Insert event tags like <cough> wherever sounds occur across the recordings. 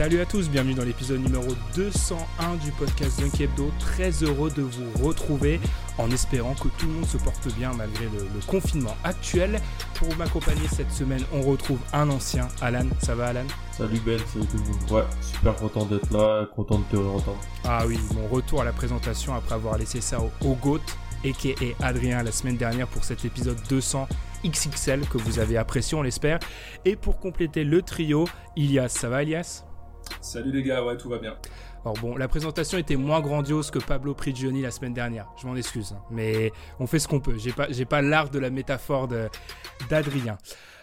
Salut à tous, bienvenue dans l'épisode numéro 201 du podcast Dunk Hebdo. Très heureux de vous retrouver en espérant que tout le monde se porte bien malgré le, le confinement actuel. Pour m'accompagner cette semaine, on retrouve un ancien, Alan. Ça va Alan? Salut Ben, salut tout le monde. Ouais, super content d'être là, content de te entendre. Ah oui, mon retour à la présentation après avoir laissé ça au, au GOAT, a.k.a. Adrien, la semaine dernière pour cet épisode 200 XXL que vous avez apprécié, on l'espère. Et pour compléter le trio, Ilias. Ça va Ilias? Salut les gars, ouais, tout va bien. Alors bon, la présentation était moins grandiose que Pablo Prigioni la semaine dernière. Je m'en excuse, hein. mais on fait ce qu'on peut. J'ai pas, j'ai pas l'art de la métaphore d'Adrien.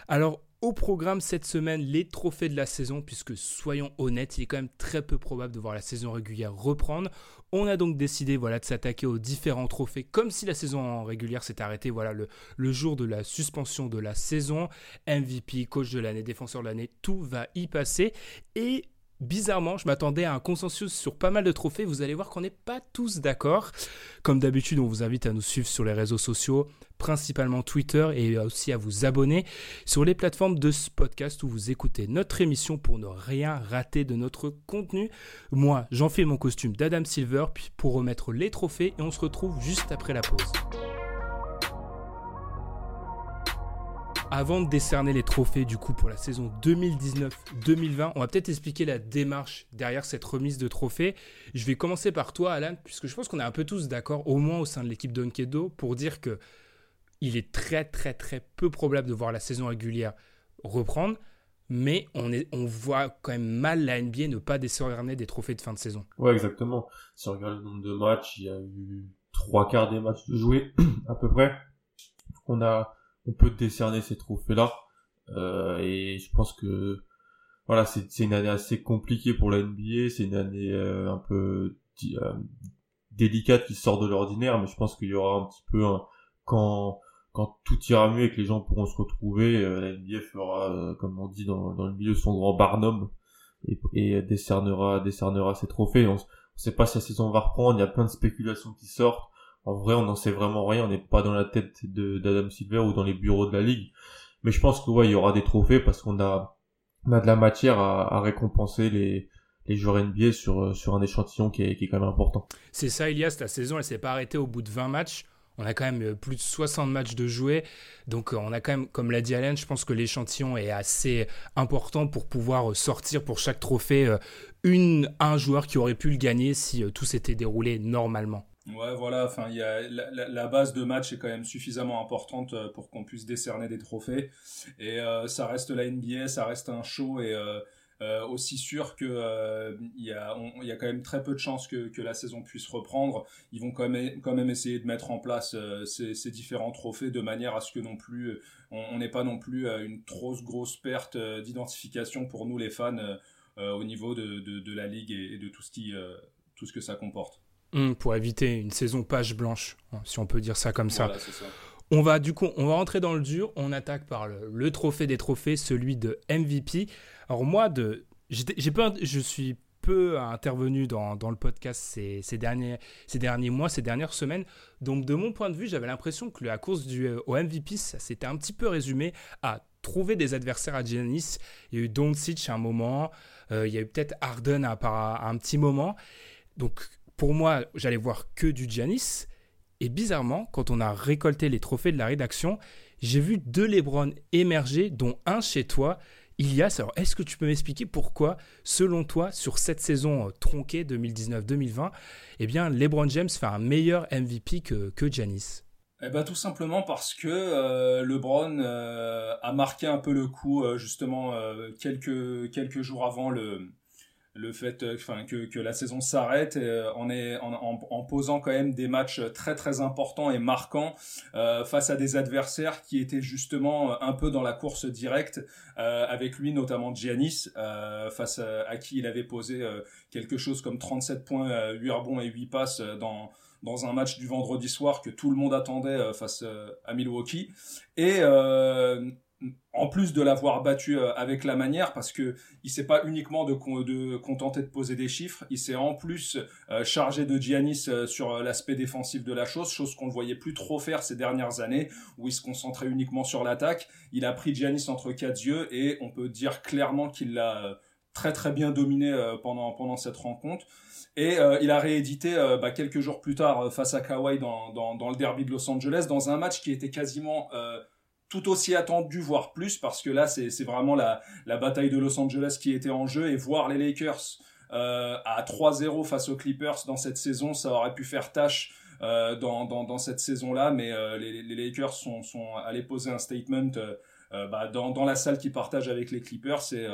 Alors au programme cette semaine, les trophées de la saison, puisque soyons honnêtes, il est quand même très peu probable de voir la saison régulière reprendre. On a donc décidé voilà, de s'attaquer aux différents trophées, comme si la saison régulière s'était arrêtée voilà, le, le jour de la suspension de la saison. MVP, coach de l'année, défenseur de l'année, tout va y passer. Et Bizarrement, je m'attendais à un consensus sur pas mal de trophées. Vous allez voir qu'on n'est pas tous d'accord. Comme d'habitude, on vous invite à nous suivre sur les réseaux sociaux, principalement Twitter, et aussi à vous abonner sur les plateformes de ce podcast où vous écoutez notre émission pour ne rien rater de notre contenu. Moi, j'enfile mon costume d'Adam Silver pour remettre les trophées et on se retrouve juste après la pause. Avant de décerner les trophées du coup pour la saison 2019-2020, on va peut-être expliquer la démarche derrière cette remise de trophées. Je vais commencer par toi, Alan, puisque je pense qu'on est un peu tous d'accord, au moins au sein de l'équipe Donkedo, pour dire que il est très très très peu probable de voir la saison régulière reprendre, mais on, voit quand même mal la NBA ne pas décerner des trophées de fin de saison. Ouais, exactement. Si on regarde le nombre de matchs, il y a eu trois quarts des matchs joués <clears throat> à peu près. On a on peut décerner ces trophées-là. Euh, et je pense que voilà, c'est une année assez compliquée pour la NBA. C'est une année euh, un peu euh, délicate qui sort de l'ordinaire, mais je pense qu'il y aura un petit peu quand quand tout ira mieux et que les gens pourront se retrouver, la NBA fera, comme on dit dans, dans le milieu, son grand barnum et, et décernera décernera ses trophées. On, on sait pas si la saison va reprendre. Il y a plein de spéculations qui sortent en vrai, on n'en sait vraiment rien. On n'est pas dans la tête d'Adam Silver ou dans les bureaux de la ligue. Mais je pense que ouais, il y aura des trophées parce qu'on a, de la matière à, récompenser les, joueurs NBA sur, sur un échantillon qui est, qui est quand même important. C'est ça, Elias. La saison, elle s'est pas arrêtée au bout de 20 matchs. On a quand même euh, plus de 60 matchs de jouer. Donc, euh, on a quand même, comme l'a dit Alain, je pense que l'échantillon est assez important pour pouvoir euh, sortir pour chaque trophée un joueur qui aurait pu le gagner si tout s'était déroulé normalement. Ouais, voilà. Enfin, la, la, base de match est quand même suffisamment importante euh, pour qu'on puisse décerner des trophées. Et euh, ça reste la NBA, ça reste un show et euh, aussi sûr que il y y a quand même très peu de chances que, que la saison puisse reprendre. Ils vont quand même quand même essayer de mettre en place ces, différents trophées de manière à ce que non plus on n'ait pas non plus une trop grosse perte d'identification pour nous les fans au niveau de, de, de, la ligue et, et de tout ce qui tout ce que ça comporte. Mmh, pour éviter une saison page blanche, hein, si on peut dire ça comme voilà, ça. On va du coup, on va rentrer dans le dur. On attaque par le, le trophée des trophées, celui de MVP. Alors moi, de, j'ai pas, je suis peu intervenu dans, dans le podcast ces, ces, derniers, ces derniers mois, ces dernières semaines. Donc de mon point de vue, j'avais l'impression que la course du, euh, au MVP, ça s'était un petit peu résumé à trouver des adversaires à Giannis. Il y a eu Doncic à un moment, euh, il y a eu peut-être Harden à, à, à un petit moment. Donc pour moi, j'allais voir que du Giannis. Et bizarrement, quand on a récolté les trophées de la rédaction, j'ai vu deux Lebron émerger, dont un chez toi. Ilias, alors est-ce que tu peux m'expliquer pourquoi, selon toi, sur cette saison euh, tronquée 2019-2020, eh bien, LeBron James fait un meilleur MVP que, que eh ben tout simplement parce que euh, LeBron euh, a marqué un peu le coup justement quelques jours avant le le fait euh, enfin que, que la saison s'arrête euh, en, est, en, en, en posant quand même des matchs très très importants et marquants euh, face à des adversaires qui étaient justement un peu dans la course directe euh, avec lui notamment Giannis euh, face à, à, qui il avait posé euh, quelque chose comme 37 points 8 rebonds et 8 passes dans dans un match du vendredi soir que tout le monde attendait euh, face euh, à Milwaukee. Et euh, en plus de l'avoir battu avec la manière, parce que il s'est pas uniquement de, de contenter de poser des chiffres, il s'est en plus chargé de Giannis sur l'aspect défensif de la chose, chose qu'on ne voyait plus trop faire ces dernières années, où il se concentrait uniquement sur l'attaque. Il a pris Giannis entre quatre yeux et on peut dire clairement qu'il l'a très très bien dominé pendant pendant cette rencontre. Et euh, il a réédité euh, bah, quelques jours plus tard euh, face à Kawhi dans, dans, le derby de Los Angeles, dans un match qui était quasiment euh, tout aussi attendu, voire plus, parce que là, c'est vraiment la, la bataille de Los Angeles qui était en jeu, et voir les Lakers à 3-0 face aux Clippers dans cette saison, ça aurait pu faire tâche dans, dans, dans, cette saison-là, mais les, les, Lakers sont, sont allés poser un statement bah, dans, dans la salle qu'ils partagent avec les Clippers, et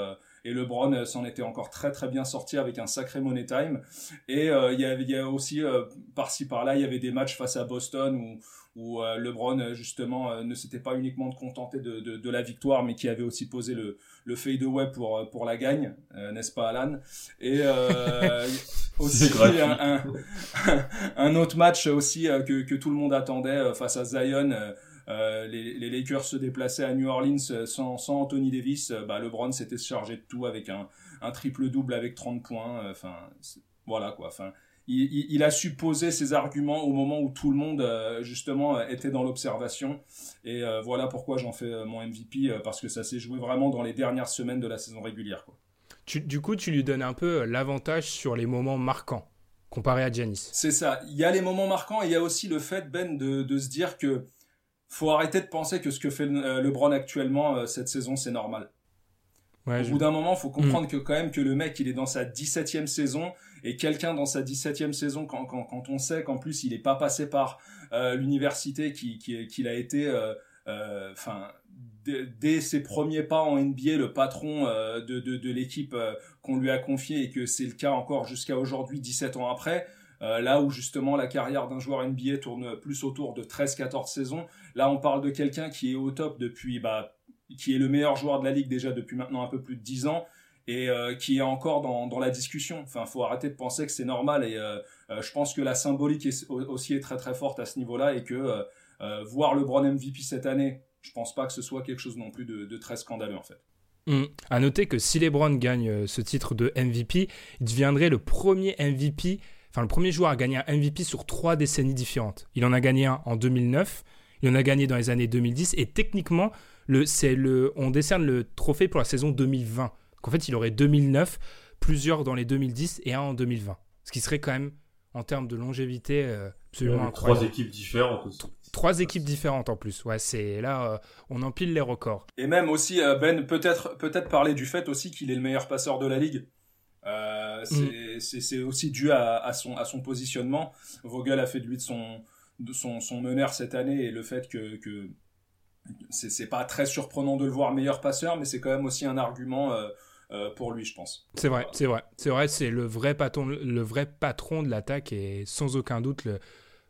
et LeBron euh, s'en était encore très très bien sorti avec un sacré money time. Et euh, il y, avait, y a aussi euh, par-ci par-là, il y avait des matchs face à Boston où, où LeBron justement ne s'était pas uniquement contenté de, de, de, la victoire, mais qui avait aussi posé le, le fadeaway pour pour la gagne, n'est-ce pas Alan? Et <laughs> aussi un, un, <laughs> un, autre match aussi que, que tout le monde attendait face à Zion. Euh, les, les, Lakers se déplaçaient à New Orleans euh, sans, sans Anthony Davis, euh, bah, LeBron s'était chargé de tout avec un, un triple-double avec 30 points. Enfin, voilà quoi. Enfin, il, il, a su poser ses arguments au moment où tout le monde justement était dans l'observation. Et voilà pourquoi j'en fais mon MVP parce que ça s'est joué vraiment dans les dernières semaines de la saison régulière. Quoi. Tu, du coup, tu lui donnes un peu l'avantage sur les moments marquants comparé à Giannis. C'est ça. Il y a les moments marquants et il y a aussi le fait Ben de, de se dire que faut arrêter de penser que ce que fait euh, LeBron actuellement euh, cette saison, c'est normal. Ouais, Au je... bout d'un moment, faut comprendre mm. que quand même que le mec, il est dans sa 17e saison et quelqu'un dans sa 17e saison, quand, quand, quand on sait qu'en plus il est pas passé par euh, l'université, qu'il qui, qui a été, enfin, euh, dès ses premiers pas en NBA, le patron de, de, de l'équipe qu'on lui a confié et que c'est le cas encore jusqu'à aujourd'hui, 17 ans après. Euh, là où justement la carrière d'un joueur NBA tourne plus autour de 13-14 saisons, là on parle de quelqu'un qui est au top depuis, bah, qui est le meilleur joueur de la ligue déjà depuis maintenant un peu plus de 10 ans et euh, qui est encore dans, dans la discussion. Enfin, faut arrêter de penser que c'est normal et euh, je pense que la symbolique est aussi est très très forte à ce niveau-là et que voir LeBron MVP cette année, je pense pas que ce soit quelque chose non plus de, de très scandaleux en fait. Mmh. À noter que si LeBron gagne ce titre de MVP, il deviendrait le premier MVP enfin le premier joueur à gagner un MVP sur trois décennies différentes. Il en a gagné un en 2009, il en a gagné dans les années 2010 et techniquement, le, c'est le, on décerne le trophée pour la saison 2020. Donc en fait, il aurait 2009, plusieurs dans les 2010 et un en 2020. Ce qui serait quand même, en termes de longévité, euh, absolument ouais, incroyable. Trois équipes différentes aussi. Trois équipes différentes en plus. Ouais, c'est là, euh, on empile les records. Et même aussi, euh, Ben, peut-être, peut-être parler du fait aussi qu'il est le meilleur passeur de la ligue. Euh, mm. c'est aussi dû à, à, son, à son positionnement. Vogel a fait de lui de son, de son, son meneur cette année et le fait que, que c'est pas très surprenant de le voir meilleur passeur, mais c'est quand même aussi un argument euh, euh, pour lui, je pense. C'est vrai, c'est vrai, c'est vrai, c'est le vrai patron, le vrai patron de l'attaque et sans aucun doute le,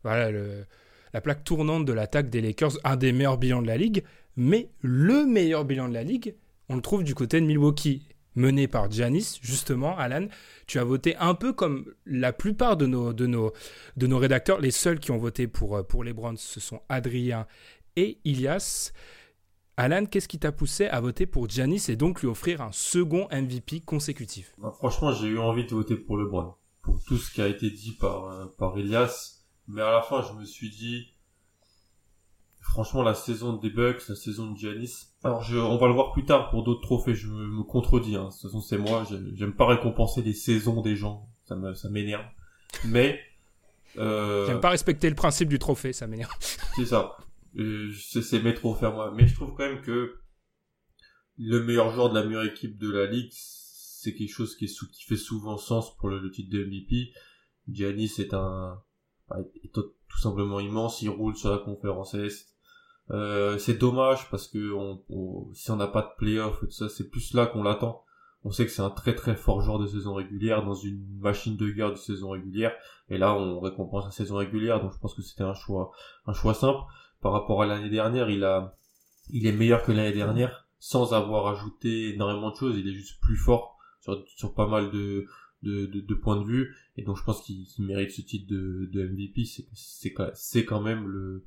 voilà, le, la plaque tournante de l'attaque des Lakers, un des meilleurs bilans de la ligue, mais le meilleur bilan de la ligue, on le trouve du côté de Milwaukee mené par Giannis, justement, Alan, tu as voté un peu comme la plupart de nos, de nos, de nos rédacteurs. Les seuls qui ont voté pour, euh, pour les Browns, ce sont Adrien et Ilias. Alan, qu'est-ce qui t'a poussé à voter pour Giannis et donc lui offrir un second MVP consécutif? Bah, Franchement, j'ai eu envie de voter pour LeBron, pour tout ce qui a été dit par, euh, par Ilias. Mais à la fin, je me suis dit, franchement, la saison des Bucks, la saison de Giannis. Alors, je, on va le voir plus tard pour d'autres trophées. Je me, me contredis. Hein. De toute façon, c'est moi. J'aime pas récompenser les saisons des gens. Ça me, ça m'énerve. Mais euh... j'aime pas respecter le principe du trophée. Ça m'énerve. <laughs> c'est ça. Euh, c'est mes trophées à moi. Mais je trouve quand même que le meilleur joueur de la meilleure équipe de la ligue, c'est quelque chose qui, est sous, qui fait souvent sens pour le, le titre de MVP. Giannis est un est tout simplement immense. Il roule sur la conférence Est. Euh, c'est dommage parce que on, si on n'a pas de playoff et tout ça, c'est plus là qu'on l'attend. On sait que c'est un très très fort joueur de saison régulière dans une machine de guerre de saison régulière. Et là, on récompense la saison régulière. Donc je pense que c'était un choix, un choix simple. Par rapport à l'année dernière, il a, il est meilleur que l'année dernière sans avoir ajouté énormément de choses. Il est juste plus fort sur, sur pas mal de, de, de, points de vue. Et donc je pense qu'il mérite ce titre de, de MVP. C'est quand même le,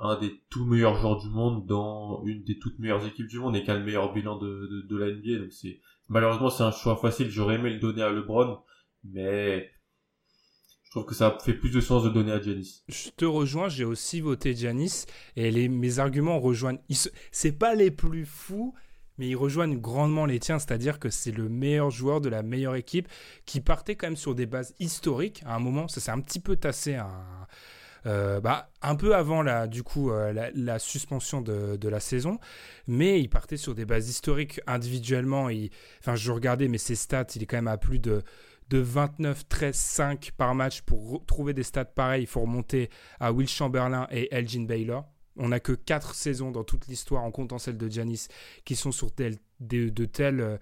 un des tout meilleurs joueurs du monde dans une des toutes meilleures équipes du monde et qui a le meilleur bilan de, de, la NBA. Donc c'est malheureusement c'est un choix facile. J'aurais aimé le donner à LeBron, mais je trouve que ça fait plus de sens de donner à Giannis. Je te rejoins, j'ai aussi voté Giannis et mes arguments rejoignent. C'est pas les plus fous, mais ils rejoignent grandement les tiens, c'est-à-dire que c'est le meilleur joueur de la meilleure équipe qui partait quand même sur des bases historiques. À un moment, ça s'est un petit peu tassé. Un euh, bah, un peu avant la, du coup, euh, la, suspension de, la saison, mais il partait sur des bases historiques individuellement. enfin, je regardais, mais ses stats, il est quand même à plus de, de 29, 13, 5 par match. Pour trouver des stats pareils, il faut remonter à Will Chamberlain et Elgin Baylor. On n'a que 4 saisons dans toute l'histoire, en comptant celle de Giannis, qui sont sur de, de tels, euh,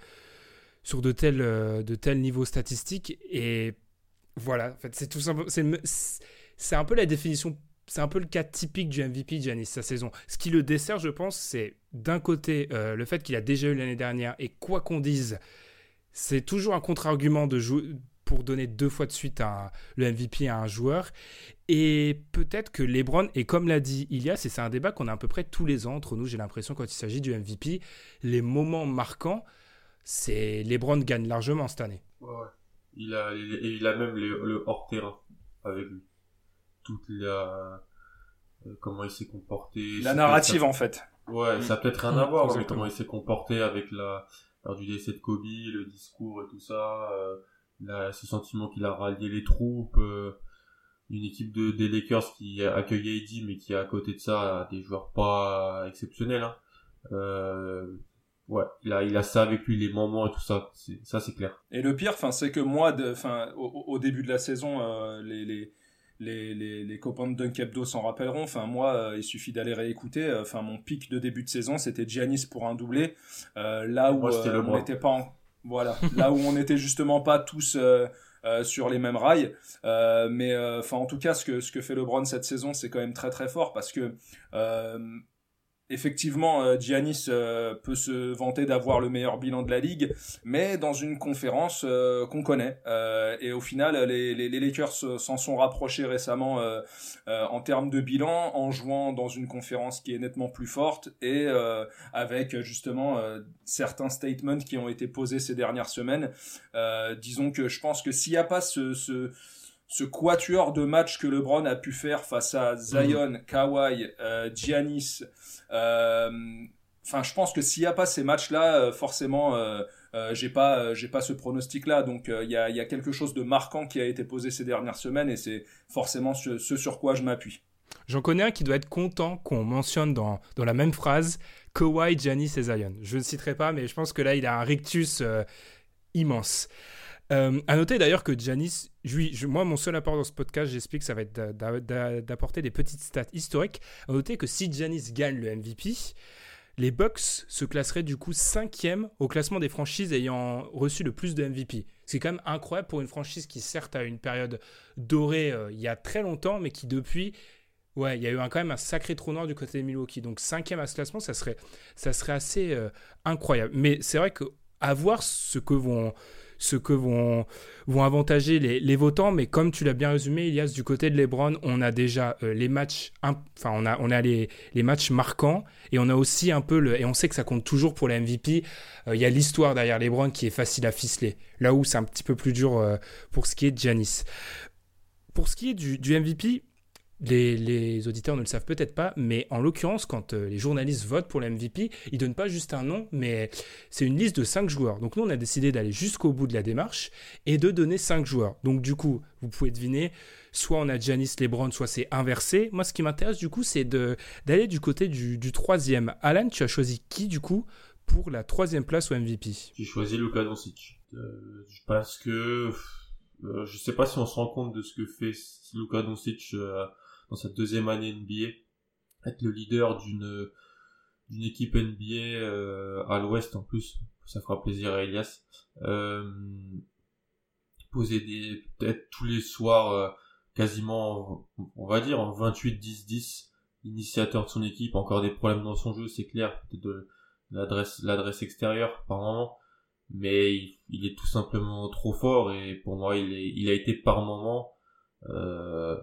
sur de tels, de tels niveaux statistiques. Et voilà, en fait, c'est tout c'est un peu la définition, c'est un peu le cas typique du MVP Giannis sa saison. Ce qui le dessert, je pense, c'est d'un côté euh, le fait qu'il a déjà eu l'année dernière et quoi qu'on dise, c'est toujours un contre-argument pour donner deux fois de suite le MVP à un joueur. Et peut-être que LeBron, et comme l'a dit Ilias, et c'est un débat qu'on a à peu près tous les ans entre nous, j'ai l'impression, quand il s'agit du MVP, les moments marquants, c'est LeBron gagne largement cette année. Ouais, Il, a, il, a même le hors-terrain avec lui toute la euh, comment il s'est comporté. La narrative en fait. Ouais, ça a peut-être rien à voir, mais comment il s'est comporté avec la lors du décès de Kobe, le discours et tout ça, euh, ce sentiment qu'il a rallié les troupes, euh, une équipe de des Lakers qui accueille AD mais qui à côté de ça des joueurs pas exceptionnels. Hein. Euh, ouais, il a, il a ça avec lui, les moments et tout ça, ça c'est clair. Et le pire, enfin, c'est que moi, enfin, au, au, début de la saison, euh, les, les, les, les, les, copains de Dunk Hebdo s'en rappelleront. Enfin, moi, euh, il suffit d'aller réécouter. Euh, enfin, mon pic de début de saison, c'était Giannis pour un doublé. Euh, là où on n'était pas en... Voilà, là où on n'était justement pas tous sur les mêmes rails. mais enfin, en tout cas, ce que, ce que fait LeBron cette saison, c'est quand même très très fort parce que effectivement, euh, Giannis euh, peut se vanter d'avoir le meilleur bilan de la ligue, mais dans une conférence euh, qu'on connaît. et au final, les, les, les Lakers s'en sont rapprochés récemment en termes de bilan, en jouant dans une conférence qui est nettement plus forte et avec justement certains statements qui ont été posés ces dernières semaines. disons que je pense que s'il n'y a pas ce, ce ce quatuor de match que LeBron a pu faire face à Zion, mm. Kawhi, euh, Giannis. Euh, enfin, je pense que s'il n'y a pas ces matchs-là, euh, forcément, euh, j'ai pas, j'ai pas ce pronostic-là. Donc, il y a, y, a, quelque chose de marquant qui a été posé ces dernières semaines, et c'est forcément ce, sur quoi je m'appuie. J'en connais un qui doit être content qu'on mentionne dans, dans la même phrase Kawhi, Giannis et Zion. Je ne citerai pas, mais je pense que là, il a un rictus immense. Euh, à noter d'ailleurs que Janis, moi, mon seul apport dans ce podcast, j'explique, ça va être d'apporter des petites stats historiques. À noter que si Janis gagne le MVP, les Bucks se classeraient du coup cinquième au classement des franchises ayant reçu le plus de MVP. C'est quand même incroyable pour une franchise qui certes a une période dorée euh, il y a très longtemps, mais qui depuis, ouais, il y a eu quand même un sacré trou noir du côté de Milwaukee. Donc cinquième à ce classement, ça serait, ça serait assez euh, incroyable. Mais c'est vrai que à voir ce que vont ce que vont, vont avantager les, votants. Mais comme tu l'as bien résumé, Elias, du côté de LeBron, on a déjà euh, les matchs, enfin, on a, on a les, les, matchs marquants et on a aussi un peu le, et on sait que ça compte toujours pour la MVP. Euh, il y a l'histoire derrière LeBron qui est facile à ficeler. Là où c'est un petit peu plus dur euh, pour ce qui est de Giannis. Pour ce qui est du, du MVP, les, auditeurs ne le savent peut-être pas, mais en l'occurrence, quand euh, les journalistes votent pour le MVP, ils donnent pas juste un nom, mais c'est une liste de 5 joueurs. Donc nous, on a décidé d'aller jusqu'au bout de la démarche et de donner 5 joueurs. Donc du coup, vous pouvez deviner, soit on a Giannis Lebron, soit c'est inversé. Moi, ce qui m'intéresse du coup, c'est d'aller du côté du, troisième. Alan, tu as choisi qui du coup pour la troisième place au MVP J'ai choisi Luka Doncic. Euh, parce que euh, je sais pas si on se rend compte de ce que fait Luka Doncic euh, dans sa deuxième année NBA, être le leader d'une d'une équipe NBA euh, à l'Ouest en plus, ça fera plaisir à Elias. Euh, poser des peut-être tous les soirs quasiment on va dire en 28 10 10 initiateur de son équipe, encore des problèmes dans son jeu, c'est clair, peut-être de l'adresse l'adresse extérieure par moment mais il, est tout simplement trop fort et pour moi il est il a été par moment euh,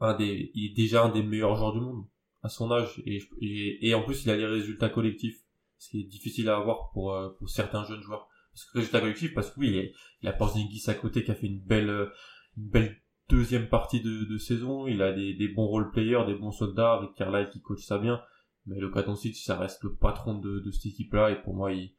un des il est déjà un des meilleurs joueurs du monde à son âge. Et, et, en plus il a les résultats collectifs ce qui est difficile à avoir pour euh, pour certains jeunes joueurs. Parce que résultats collectifs parce que oui il, est, il a Porzingis à côté qui a fait une belle une belle deuxième partie de, de saison. Il a des, des bons role players des bons soldats avec Carlisle qui coach ça bien. Mais le Doncic ça reste le patron de, de cette équipe là et pour moi il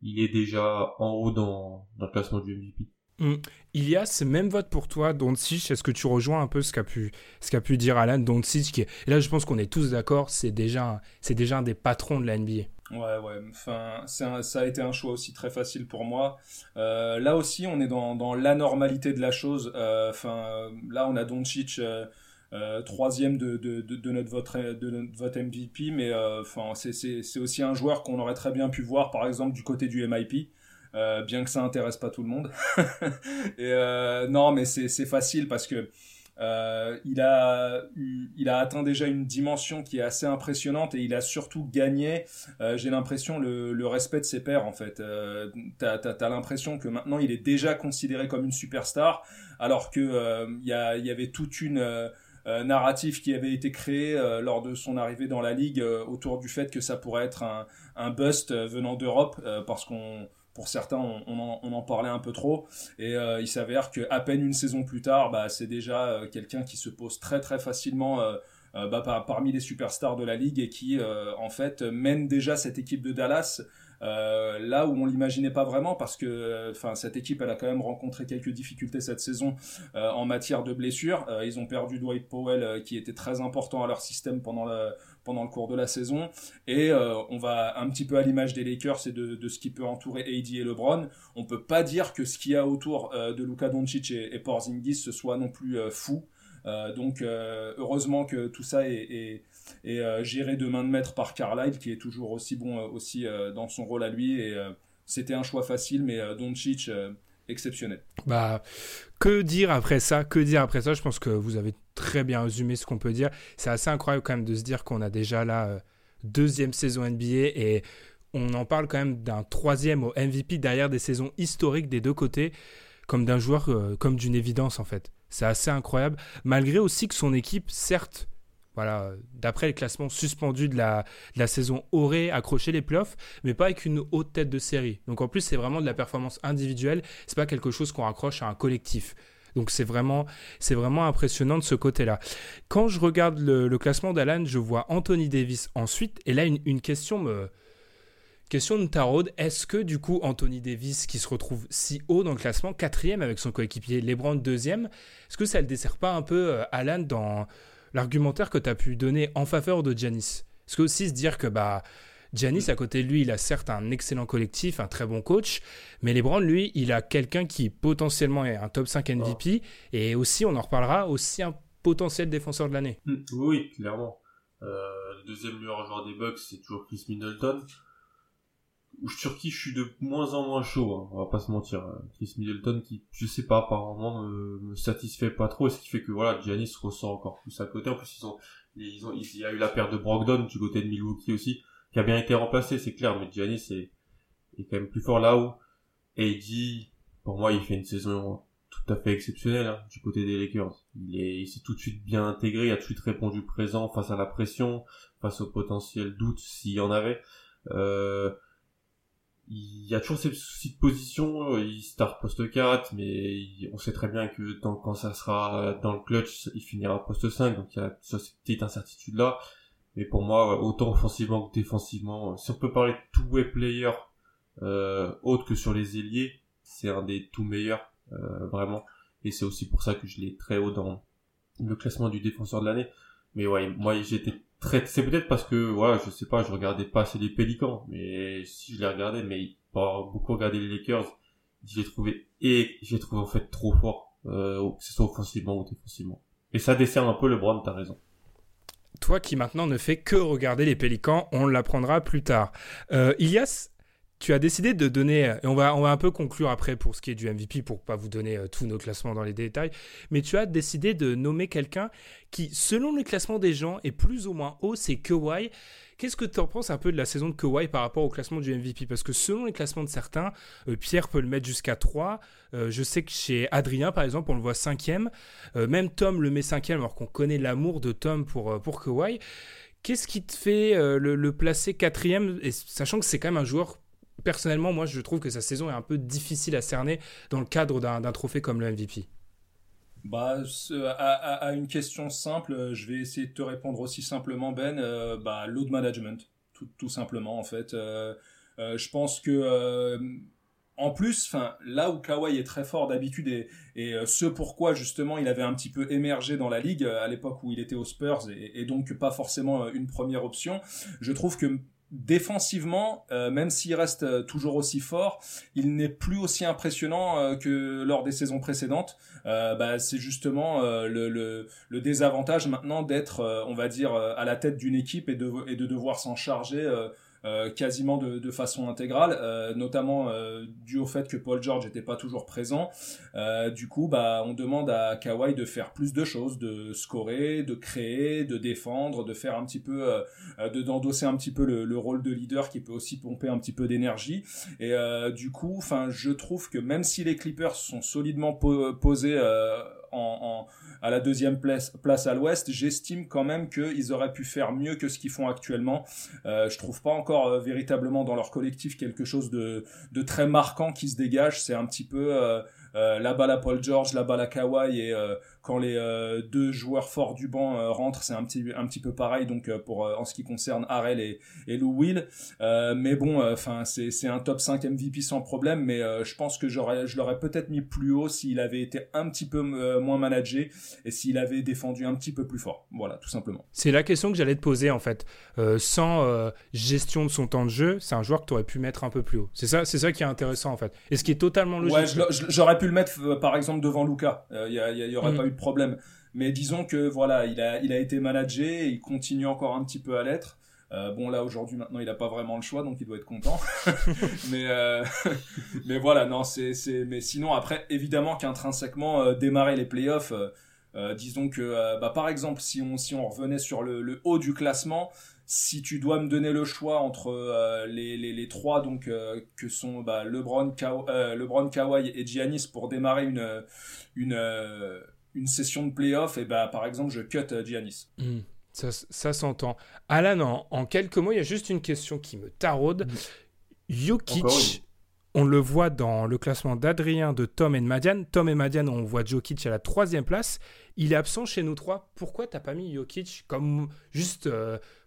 il est déjà en haut dans, dans le classement du MVP. Mmh. Il y a ce même vote pour toi, Doncic. Est-ce que tu rejoins un peu ce qu'a pu, ce qu'a pu dire Alan Doncic. Et là, je pense qu'on est tous d'accord, c'est déjà, c'est déjà un des patrons de la NBA. Ouais, ouais. Enfin, ça a été un choix aussi très facile pour moi. Euh, là aussi, on est dans, dans l'anormalité de la chose. Euh, enfin, là, on a Doncic. Euh, euh, troisième de, de, de, notre vote, de notre vote MVP, mais euh, enfin c'est aussi un joueur qu'on aurait très bien pu voir par exemple du côté du MIP. Euh, bien que ça intéresse pas tout le monde. <laughs> et non, mais c'est facile parce que a il a atteint déjà une dimension qui est assez impressionnante et il a surtout gagné. J'ai l'impression le, respect de ses pairs en fait. t'as as, l'impression que maintenant il est déjà considéré comme une superstar, alors que il y, avait toute une euh, narratif qui avait été créé euh, lors de son arrivée dans la ligue euh, autour du fait que ça pourrait être un, un bust venant d'Europe parce qu'on pour certains, on, en, parlait un peu trop. Et il s'avère que à peine une saison plus tard, bah, c'est déjà quelqu'un qui se pose très très facilement bah, parmi les superstars de la ligue et qui en fait mène déjà cette équipe de Dallas euh, là où on l'imaginait pas vraiment parce que euh, enfin cette équipe elle a quand même rencontré quelques difficultés cette saison euh, en matière de blessures. ils ont perdu Dwight Powell qui était très important à leur système pendant le pendant le cours de la saison et on va un petit peu à l'image des Lakers et de, de, ce qui peut entourer AD et LeBron. On peut pas dire que ce qu'il y a autour de Luka Doncic et, et Porzingis ce soit non plus fou. donc heureusement que tout ça est, est et euh, géré de main de maître par Carlisle qui est toujours aussi bon euh, aussi euh, dans son rôle à lui et c'était un choix facile mais Doncic exceptionnel. Bah que dire après ça? Que dire après ça? Je pense que vous avez très bien résumé ce qu'on peut dire. C'est assez incroyable quand même de se dire qu'on a déjà la deuxième saison NBA et on en parle quand même d'un troisième au MVP derrière des saisons historiques des deux côtés, comme d'un joueur, comme d'une évidence en fait. C'est assez incroyable, malgré aussi que son équipe, certes, voilà, d'après le classement suspendu de la, saison, aurait accroché les playoffs, mais pas avec une haute tête de série. Donc en plus, c'est vraiment de la performance individuelle, c'est pas quelque chose qu'on raccroche à un collectif. Donc c'est vraiment, impressionnant de ce côté-là. Quand je regarde le, classement d'Alan, je vois Anthony Davis ensuite, et là une, question me, Question de taraude, est-ce que du coup Anthony Davis qui se retrouve si haut dans le classement, quatrième avec son coéquipier LeBron deuxième, est-ce que ça ne dessert pas un peu euh, Alan dans, l'argumentaire que tu as pu donner en faveur de Giannis. Est-ce que aussi se dire que bah, Giannis, à côté de lui, il a certes un excellent collectif, un très bon coach, mais LeBron, lui, il a quelqu'un qui potentiellement est un top 5 MVP et aussi, on en reparlera, aussi un potentiel défenseur de l'année. Mm, oui, clairement. Euh, le deuxième meilleur joueur des Bucks, c'est toujours Chris Middleton sur qui je suis de moins en moins chaud, hein, on va pas se mentir. Hein. Chris Middleton qui, je sais pas, apparemment me, satisfait pas trop, ce qui fait que voilà, Giannis ressort encore plus à côté. En plus, ils ont, ils ont, il y a eu la paire de Brogdon du côté de Milwaukee aussi, qui a bien été remplacé, c'est clair, mais Giannis est, est quand même plus fort là où AD, pour moi, il fait une saison tout à fait exceptionnelle hein, du côté des Lakers. Il est, il s'est tout de suite bien intégré, il a tout de suite répondu présent face à la pression, face au potentiel doute s'il y en avait. Euh, il y a toujours ces soucis de position, il start poste 4, mais on sait très bien que quand ça sera dans le clutch, il finira poste 5, donc il y a cette petite incertitude là. Mais pour moi, autant offensivement que défensivement, si on peut parler de two-way player euh, autre que sur les ailiers, c'est un des tout meilleurs, euh, vraiment. Et c'est aussi pour ça que je l'ai très haut dans le classement du défenseur de l'année. Mais ouais, moi j'étais c'est peut-être parce que, voilà, je sais pas, je regardais pas assez les Pélicans, mais si je les regardais, mais pas beaucoup regarder les Lakers, j'ai trouvé et j'ai trouvé en fait trop fort, euh, que ce soit offensivement ou défensivement. Et ça dessert un peu le LeBron, t'as raison. Toi qui maintenant ne fais que regarder les Pélicans, on l'apprendra plus tard. Euh, Ilias, tu as décidé de donner, et on va, on va un peu conclure après pour ce qui est du MVP pour pas vous donner euh, tous nos classements dans les détails, mais tu as décidé de nommer quelqu'un qui, selon le classement des gens, est plus ou moins haut, c'est Kawhi. Qu'est-ce que tu en penses un peu de la saison de Kawhi par rapport au classement du MVP Parce que selon les classements de certains, euh, Pierre peut le mettre jusqu'à 3. Euh, je sais que chez Adrien, par exemple, on le voit cinquième. Euh, même Tom le met cinquième, alors qu'on connaît l'amour de Tom pour, pour Kawhi. Qu'est-ce qui te fait le, placer quatrième, et sachant que c'est quand même un joueur personnellement, moi, je trouve que sa saison est un peu difficile à cerner dans le cadre d'un trophée comme le MVP. Bah, à, à, une question simple, je vais essayer de te répondre aussi simplement, Ben. Euh, bah, load management, tout, tout, simplement, en fait. Euh, euh, je pense que, en plus, là où Kawhi est très fort d'habitude et, et ce pourquoi justement il avait un petit peu émergé dans la ligue à l'époque où il était aux Spurs et donc pas forcément une première option, je trouve que défensivement, euh, même s'il reste euh, toujours aussi fort, il n'est plus aussi impressionnant euh, que lors des saisons précédentes. Bah, c'est justement le, le, le, désavantage maintenant d'être, on va dire, à la tête d'une équipe et de, et de devoir s'en charger euh, quasiment de, façon intégrale, euh, notamment euh, dû au fait que Paul George n'était pas toujours présent. du coup, bah, on demande à Kawhi de faire plus de choses, de scorer, de créer, de défendre, de faire un petit peu, de d'endosser un petit peu le, le, rôle de leader qui peut aussi pomper un petit peu d'énergie. Et du coup, enfin, je trouve que même si les Clippers sont solidement posés en, en à la deuxième place, place à l'ouest, j'estime quand même qu'ils auraient pu faire mieux que ce qu'ils font actuellement. Euh, je trouve pas encore euh, véritablement dans leur collectif quelque chose de, de très marquant qui se dégage. C'est un petit peu euh, euh, la Paul George, la balle à Kawhi et euh, quand les euh, deux joueurs forts du banc rentrent, c'est un petit un petit peu pareil donc pour en ce qui concerne Harrell et, et Lou Will. mais bon, enfin c'est c'est un top 5 MVP sans problème, mais je pense que j'aurais je l'aurais peut-être mis plus haut s'il avait été un petit peu moins managé et s'il avait défendu un petit peu plus fort. Voilà, tout simplement. C'est la question que j'allais te poser en fait. sans gestion de son temps de jeu, c'est un joueur que tu aurais pu mettre un peu plus haut. C'est ça, c'est ça qui est intéressant en fait. Et ce qui est totalement logique. Ouais, j'aurais pu le mettre euh, par exemple devant Luca. Il euh, y, aurait mm. pas eu de problème. Mais disons que voilà, il a, il a été managé, et il continue encore un petit peu à l'être. Euh, bon là aujourd'hui maintenant il a pas vraiment le choix donc il doit être content. <laughs> mais <laughs> mais voilà non c'est c'est mais sinon après évidemment qu'intrinsèquement démarrer les playoffs disons que bah, par exemple si on si on revenait sur le, le haut du classement si tu dois me donner le choix entre euh, les, les, les, trois donc euh, que sont bah, LeBron, euh, LeBron, Kawhi et Giannis pour démarrer une une une session de playoff, et bah par exemple je cut Giannis. Hmm, ça, ça s'entend. Alan, en, quelques mots, il y a juste une question qui me taraude. Hmm. Jokic, on le voit dans le classement d'Adrien, de Tom et de Madiane. Tom et Madiane, on voit Jokic à la troisième place. Il est absent chez nous trois. Pourquoi t'as pas mis Jokic comme juste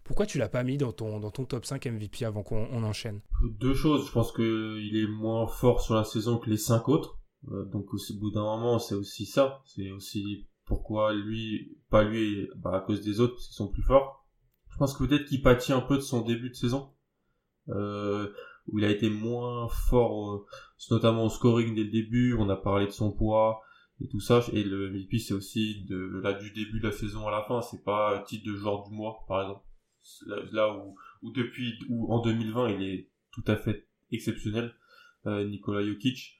pourquoi tu l'as pas mis dans ton, dans ton top 5 MVP avant qu'on enchaîne? Deux choses. Je pense qu'il est moins fort sur la saison que les cinq autres. Euh, donc au bout d'un moment, c'est aussi ça. C'est aussi pourquoi lui, pas lui, bah, à cause des autres, parce qu'ils sont plus forts. Je pense que peut-être qu'il pâtit un peu de son début de saison. Euh, où il a été moins fort, euh, notamment au scoring dès le début. On a parlé de son poids et tout ça. Et le MVP, c'est aussi de là du début de la saison à la fin. C'est pas titre de joueur du mois, par exemple là où, où depuis où en 2020 il est tout à fait exceptionnel euh, Nikola Jokic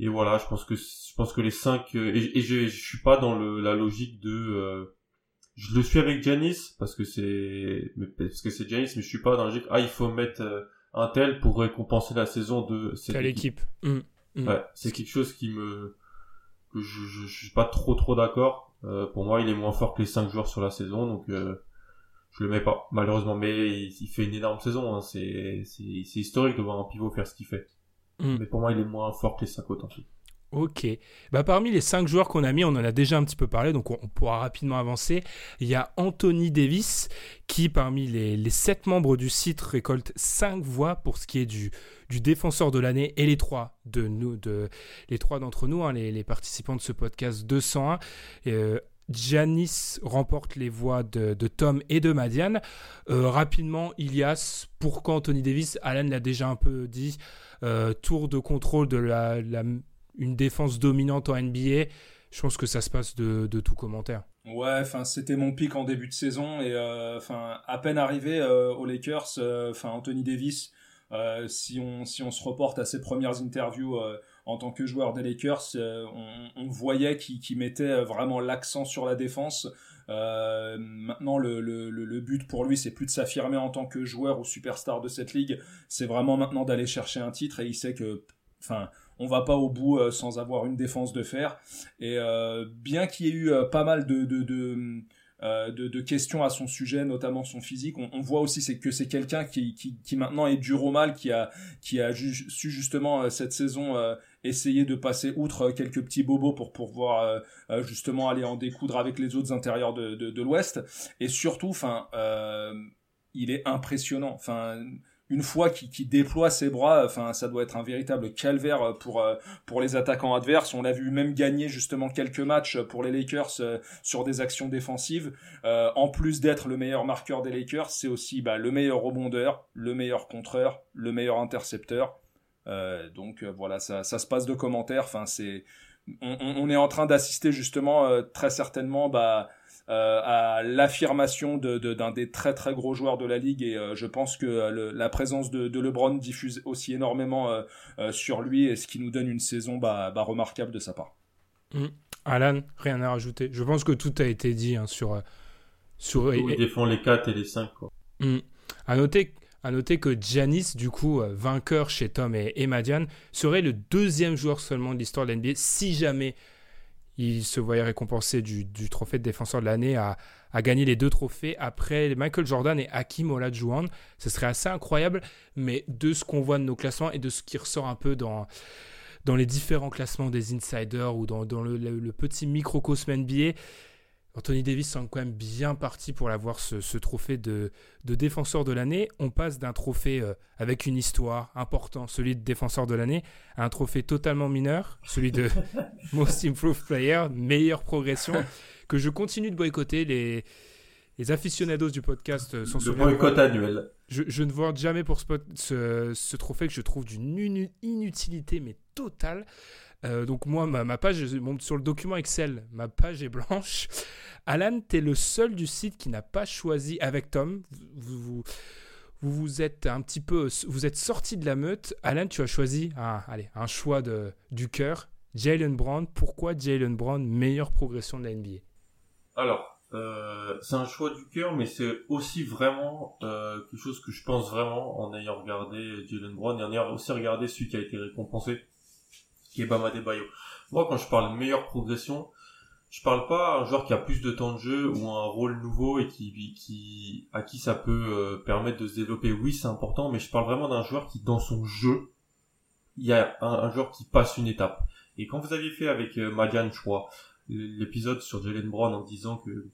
et voilà je pense que je pense que les cinq euh, et, je, je suis pas dans le, la logique de euh, je le suis avec Janis parce que c'est parce que c'est Janis mais je suis pas dans la logique ah il faut mettre euh, un tel pour récompenser la saison de cette équipe, mmh, mmh. Ouais, c'est quelque chose qui me que je, je, je suis pas trop trop d'accord pour moi il est moins fort que les cinq joueurs sur la saison donc je le mets pas, malheureusement. Mais il, fait une énorme saison. Hein. C'est, historique de voir un pivot faire ce qu'il fait. Hmm. Mais pour moi, il est moins fort que les 5 autres. Ok. Bah, parmi les 5 joueurs qu'on a mis, on en a déjà un petit peu parlé, donc on, pourra rapidement avancer. Il y a Anthony Davis, qui parmi les, les 7 membres du site récolte 5 voix pour ce qui est du, du défenseur de l'année et les trois de nous, de, les trois d'entre nous, hein, les, les, participants de ce podcast 201. Euh, Giannis remporte les voix de, Tom et de Madiane. Euh, rapidement, Ilias, pourquoi Anthony Davis? Alan l'a déjà un peu dit. Euh, tour de contrôle de la, une défense dominante en NBA. Je pense que ça se passe de, tout commentaire. Ouais, c'était mon pic en début de saison et euh, à peine arrivé aux Lakers, enfin Anthony Davis, si on si on se reporte à ses premières interviews en tant que joueur des Lakers, euh, on, voyait qu'il mettait vraiment l'accent sur la défense. Euh, maintenant, le, but pour lui, c'est plus de s'affirmer en tant que joueur ou superstar de cette ligue, c'est vraiment maintenant d'aller chercher un titre et il sait que, enfin, on va pas au bout euh, sans avoir une défense de fer. Et bien qu'il y ait eu pas mal de euh, de, questions à son sujet, notamment son physique. On, voit aussi que c'est quelqu'un qui, qui, maintenant est dur au mal, qui a, qui a su justement euh, cette saison euh, essayer de passer outre quelques petits bobos pour pouvoir justement aller en découdre avec les autres intérieurs de, de, de l'Ouest. Et surtout, enfin, il est impressionnant. Enfin, une fois qu'il déploie ses bras, enfin ça doit être un véritable calvaire pour euh, pour les attaquants adverses. On l'a vu même gagner justement quelques matchs pour les Lakers euh, sur des actions défensives. Euh, en plus d'être le meilleur marqueur des Lakers, c'est aussi bah, le meilleur rebondeur, le meilleur contreur, le meilleur intercepteur. Donc voilà, ça, ça se passe de commentaires. Enfin c'est on, on, est en train d'assister justement très certainement bah euh, à l'affirmation d'un des très très gros joueurs de la ligue et euh, je pense que euh, la présence de, LeBron diffuse aussi énormément sur lui et ce qui nous donne une saison bah, bah, remarquable de sa part. Mmh. Alan, rien à rajouter. Je pense que tout a été dit hein, sur. sur... Il défend les 4 et les 5. Quoi. Mmh. À noter à noter que Giannis, du coup, vainqueur chez Tom et, Madian, serait le deuxième joueur seulement de l'histoire de l'NBA si jamais il se voyait récompensé du, trophée de défenseur de l'année à, gagner les deux trophées après Michael Jordan et Hakim Olajuwon. Ce serait assez incroyable, mais de ce qu'on voit de nos classements et de ce qui ressort un peu dans, dans les différents classements des insiders ou dans, le, le, petit microcosme NBA, Anthony Davis semble quand même bien parti pour avoir ce, trophée de, défenseur de l'année. On passe d'un trophée euh, avec une histoire important, celui de défenseur de l'année, à un trophée totalement mineur, celui de <laughs> Most Improved Player, meilleure progression, que je continue de boycotter. Les, les aficionados du podcast euh, sont Le boycott annuel. Je, ne vois jamais pour ce, ce, trophée que je trouve d'une inutilité, mais totale. Euh, donc moi, ma, page, sur le document Excel, ma page est blanche. <laughs> Alan, tu es le seul du site qui n'a pas choisi avec Tom. Vous, vous, êtes un petit peu, vous êtes sorti de la meute. Alan, tu as choisi un, allez, un choix de, du cœur. Jalen Brown. Pourquoi Jalen Brown, meilleure progression de la NBA Alors, euh, c'est un choix du cœur, mais c'est aussi vraiment euh, quelque chose que je pense vraiment en ayant regardé Jalen Brown et en ayant aussi regardé celui qui a été récompensé qui est Bama Bayo. Moi, quand je parle meilleure progression, je parle pas un joueur qui a plus de temps de jeu ou un rôle nouveau et qui, qui à qui ça peut euh, permettre de se développer. Oui, c'est important, mais je parle vraiment d'un joueur qui, dans son jeu, il y a un, joueur qui passe une étape. Et quand vous aviez fait avec euh, Madian, je crois, l'épisode sur Jalen Brown en disant que euh,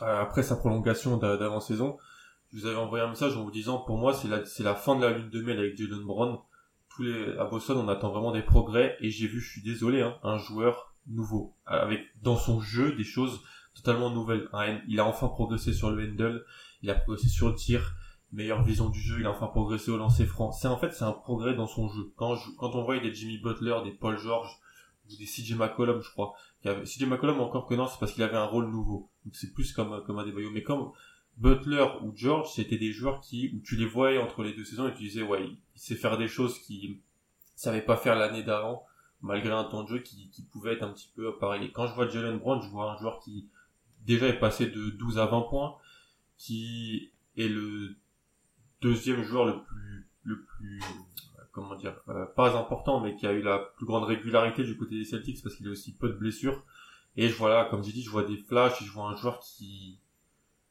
après sa prolongation d'avant-saison, je vous avais envoyé un message en vous disant pour moi c'est la, la fin de la lune de mail avec Jalen Brown les, à Boston, on attend vraiment des progrès et j'ai vu, je suis désolé, hein, un joueur nouveau avec dans son jeu des choses totalement nouvelles. il a enfin progressé sur le handle, il a progressé sur le tir, meilleure vision du jeu, il a enfin progressé au lancer franc. C'est en fait c'est un progrès dans son jeu. Quand quand on voit des Jimmy Butler, des Paul George ou des CJ McCollum, je crois. CJ McCollum encore que non, c'est parce qu'il avait un rôle nouveau. Donc c'est plus comme comme un débaillot. Mais comme Butler ou George, c'était des joueurs qui, où tu les voyais entre les deux saisons et tu disais, ouais, il, sait faire des choses qu'il savait pas faire l'année d'avant, malgré un temps de jeu qui, pouvait être un petit peu pareil. Quand je vois Jalen Brown, je vois un joueur qui déjà est passé de 12 à 20 points, qui est le deuxième joueur le plus, le plus, comment dire, euh, pas important, mais qui a eu la plus grande régularité du côté des Celtics parce qu'il a aussi peu de blessures. Et je vois là, comme j'ai dit, je vois des flashs je vois un joueur qui,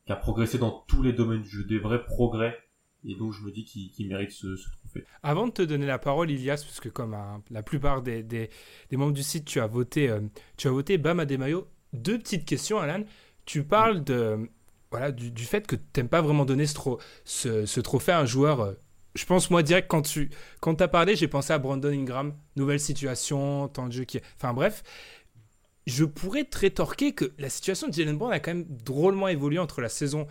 qui a progressé dans tous les domaines du jeu, des vrais progrès. Et donc je me dis qu'il mérite ce, ce, trophée. Avant de te donner la parole, Ilias, parce que comme la plupart des, des, des, membres du site, tu as voté, euh, tu as voté Bam Adebayo. Deux petites questions, Alan. Tu parles de, voilà, du, du fait que tu n'aimes pas vraiment donner ce, ce, ce, trophée à un joueur. Euh, je pense, moi, direct, quand tu quand as parlé, j'ai pensé à Brandon Ingram. Nouvelle situation, temps de jeu qui. Enfin, bref. je pourrais te rétorquer que la situation de Jalen Brown a quand même drôlement évolué entre la saison,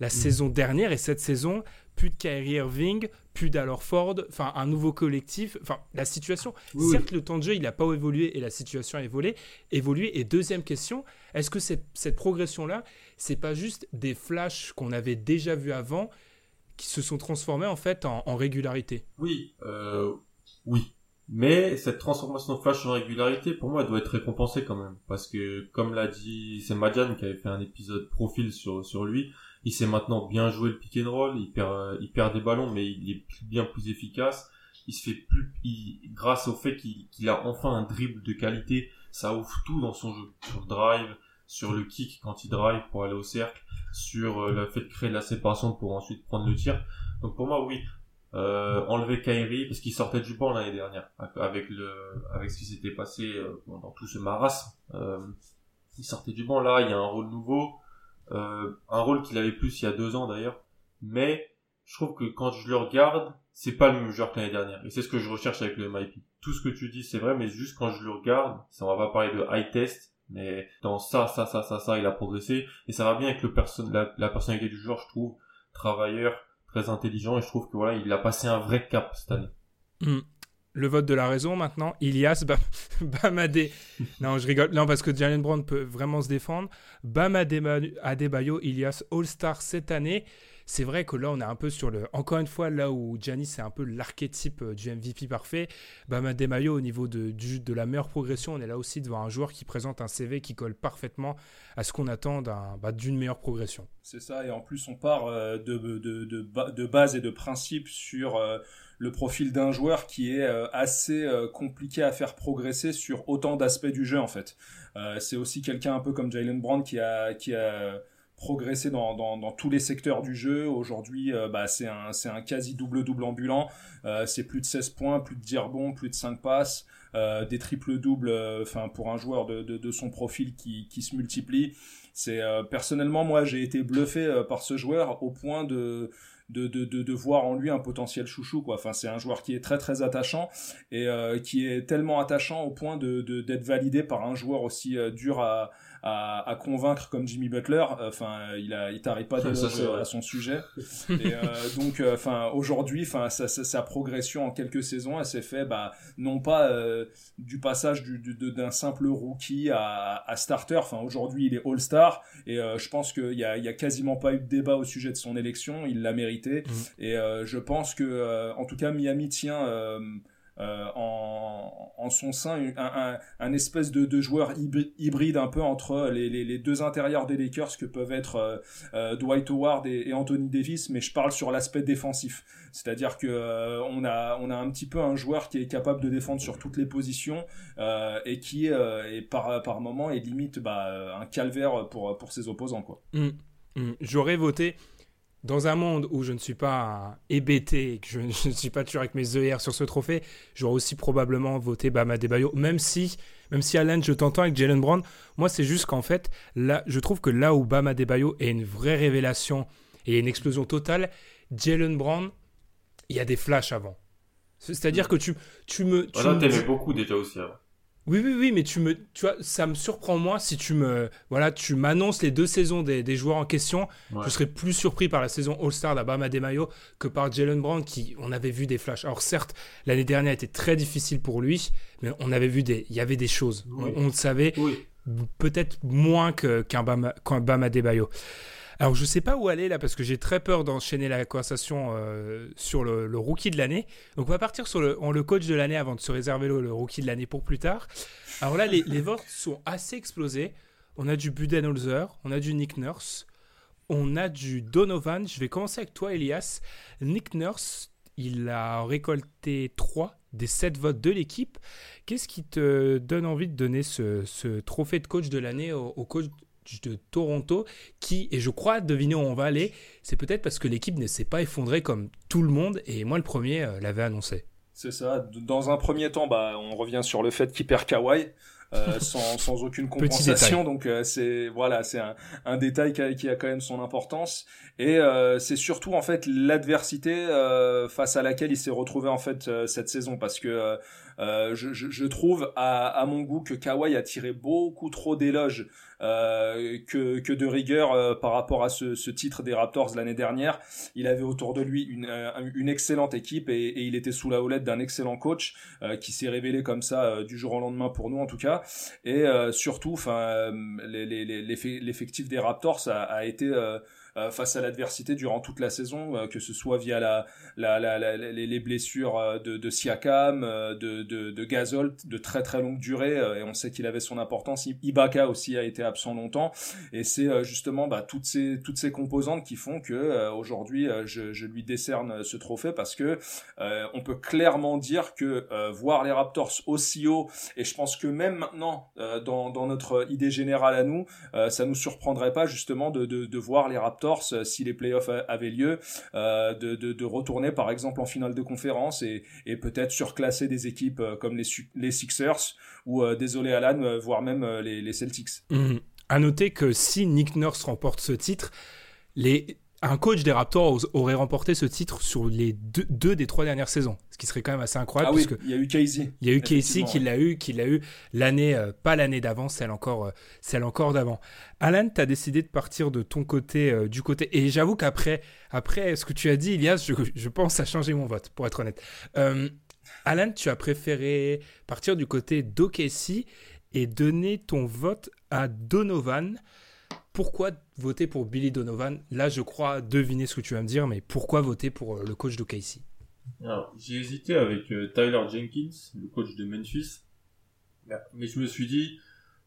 la mm. saison dernière et cette saison. Plus de Kyrie Irving, plus d'Alor Ford, enfin un nouveau collectif. Enfin, la situation, certes, le temps de jeu, il n'a pas évolué et la situation a évolué. évolué. Et deuxième question, est-ce que cette, cette progression-là, c'est pas juste des flashs qu'on avait déjà vus avant qui se sont transformés en fait en, régularité? Oui, euh, oui. Mais cette transformation flash en régularité, pour moi, elle doit être récompensée quand même. Parce que, comme l'a dit, c'est Madjan qui avait fait un épisode profil sur, sur lui. Il sait maintenant bien jouer le pick and roll. Il perd, il perd des ballons, mais il est bien plus efficace. Il se fait plus, grâce au fait qu'il a enfin un dribble de qualité, ça ouvre tout dans son jeu. Sur drive, sur le kick quand il drive pour aller au cercle, sur euh, le fait de créer de la séparation pour ensuite prendre le tir. Donc pour moi, oui, euh, enlever Kyrie parce qu'il sortait du banc l'année dernière avec le avec ce qui s'était passé euh, dans tout ce marasme. Euh, il sortait du banc là, il y a un rôle nouveau, euh, un rôle qu'il avait plus il y a deux ans d'ailleurs. Mais je trouve que quand je le regarde, c'est pas le même joueur que l'année dernière. Et c'est ce que je recherche avec le MIP. Tout ce que tu dis, c'est vrai, mais juste quand je le regarde, on va pas parler de high test, mais dans ça, ça, ça, ça, ça, il a progressé. Et ça va bien avec le perso la, personnalité du joueur, je trouve. Travailleur, très intelligent. Et je trouve que voilà, il a passé un vrai cap cette année. Hmm. Le vote de la raison maintenant, Ilias <laughs> Bamadé. non, je rigole. Non, parce que Jalen Brown peut vraiment se défendre. Bam Adebayo, Ilias All-Star cette année c'est vrai que là, on est un peu sur le. Encore une fois, là où Giannis, c'est un peu l'archétype euh, du MVP parfait, Bama Demayo, au niveau de, de la meilleure progression, on est là aussi devant un joueur qui présente un CV qui colle parfaitement à ce qu'on attend bah, d'une meilleure progression. C'est ça, et en plus, on part euh, de, de, de, de base et de principe sur. Euh, le profil d'un joueur qui est assez compliqué à faire progresser sur autant d'aspects du jeu en fait. c'est aussi quelqu'un un peu comme Jalen Brown qui a, qui a progresser dans, dans, tous les secteurs du jeu. Aujourd'hui, euh, bah, c'est un, un quasi double-double ambulant. Euh, c'est plus de 16 points, plus de dire bon, plus de 5 passes, euh, des triples-doubles enfin pour un joueur de, de, de, son profil qui, qui se multiplie. C'est personnellement, moi, j'ai été bluffé par ce joueur au point de de, de, de, voir en lui un potentiel chouchou quoi. Enfin c'est un joueur qui est très très attachant et qui est tellement attachant au point de d'être validé par un joueur aussi dur à, à, convaincre comme Jimmy Butler. Enfin, il a, il t'arrête pas à son sujet. <laughs> Et euh, donc, euh, enfin, aujourd'hui, enfin, sa, sa, progression en quelques saisons, elle s'est fait, bah, non pas euh, du passage du, d'un simple rookie à, à starter. Enfin, aujourd'hui, il est All-Star et je pense qu'il y a, il y a quasiment pas eu de débat au sujet de son élection. Il l'a mérité mmh. et je pense que, en tout cas, Miami tient euh, en, son sein un, espèce de, joueur hybride un peu entre les, deux intérieurs des Lakers que peuvent être euh, euh, Dwight Howard et, Anthony Davis, mais je parle sur l'aspect défensif. C'est-à-dire que a on a un petit peu un joueur qui est capable de défendre sur toutes les positions et qui par par moment est limite bah, un calvaire pour ses opposants. Mmh. Mmh. J'aurais voté dans un monde où je ne suis pas hébété que <laughs> je, ne suis pas toujours avec mes ER sur ce trophée, j'aurais aussi probablement voté Bama Debayo, même si, même si Alan, je t'entends avec Jalen Brown, moi c'est juste qu'en fait, là, je trouve que là où Bama Debayo est une vraie révélation et une explosion totale, Jalen Brown, il y a des flashs avant. C'est-à-dire que tu, tu me... Tu voilà, t'aimais beaucoup déjà aussi avant. Oui, oui, oui, mais tu me, tu vois, ça me surprend moi si tu me, voilà, tu m'annonces les deux saisons des, des joueurs en question. Je serais plus surpris par la saison All-Star d'Abama Demayo que par Jalen Brown qui, on avait vu des flashs. Alors certes, l'année dernière était très difficile pour lui, mais on avait vu des, il y avait des choses. On, le savait. Peut-être moins qu'un Bama, Bama Debayo. Alors je sais pas où aller là parce que j'ai très peur d'enchaîner la conversation euh, sur le, rookie de l'année. Donc on va partir sur le, coach de l'année avant de se réserver le, rookie de l'année pour plus tard. Alors là les, votes sont assez explosés. On a du Budenholzer, on a du Nick Nurse, on a du Donovan. Je vais commencer avec toi Elias. Nick Nurse, il a récolté 3 des 7 votes de l'équipe. Qu'est-ce qui te donne envie de donner ce, trophée de coach de l'année au coach de Toronto qui, et je crois deviner où on va aller, c'est peut-être parce que l'équipe ne s'est pas effondrée comme tout le monde et moi le premier euh, l'avais annoncé. C'est ça. Dans un premier temps, bah, on revient sur le fait qu'il perd Kawhi. <laughs> sans, sans aucune compensation. Donc c'est voilà, c'est un, un détail qui a, qui a, quand même son importance. Et c'est surtout en fait l'adversité face à laquelle il s'est retrouvé en fait cette saison parce que euh, je, je, je, trouve à, à, mon goût que Kawhi a tiré beaucoup trop d'éloges euh, que, que de rigueur euh, par rapport à ce, ce titre des Raptors l'année dernière. Il avait autour de lui une, euh, une excellente équipe et, et, il était sous la houlette d'un excellent coach qui s'est révélé comme ça du jour au lendemain pour nous en tout cas. Et surtout, enfin, l'effectif des Raptors a, a été euh, face à l'adversité durant toute la saison, euh, que ce soit via la, la, la, les, blessures euh, de, de Siakam, de, de, de Gasol de très très longue durée, et on sait qu'il avait son importance. Ibaka aussi a été absent longtemps, et c'est justement bah, toutes ces toutes ces composantes qui font que aujourd'hui je, je, lui décerne ce trophée parce que on peut clairement dire que voir les Raptors aussi haut, et je pense que même maintenant dans, dans notre idée générale à nous, ça nous surprendrait pas justement de, de, de voir les Raptors euh, si les playoffs avaient lieu, euh, de, retourner par exemple en finale de conférence et, peut-être surclasser des équipes euh, comme les, Sixers ou, désolé Alan, voire même les, les Celtics. Mmh. À noter que si Nick Nurse remporte ce titre, les un coach des Raptors aurait remporté ce titre sur les deux, des trois dernières saisons, ce qui serait quand même assez incroyable. Ah oui, il y a eu Casey. Il y a eu Casey qui l'a eu, qui l'a eu l'année, euh, pas l'année d'avant, celle encore, euh, celle encore d'avant. Alan, tu as décidé de partir de ton côté, euh, du côté, et j'avoue qu'après, après ce que tu as dit, Ilias, je, je pense à changer mon vote, pour être honnête. Alan, tu as préféré partir du côté d'OKC et donner ton vote à Donovan pourquoi voter pour Billy Donovan? Là, je crois deviner ce que tu vas me dire, mais pourquoi voter pour euh, le coach de Casey J'ai hésité avec euh, Tyler Jenkins, le coach de Memphis, mais je me suis dit,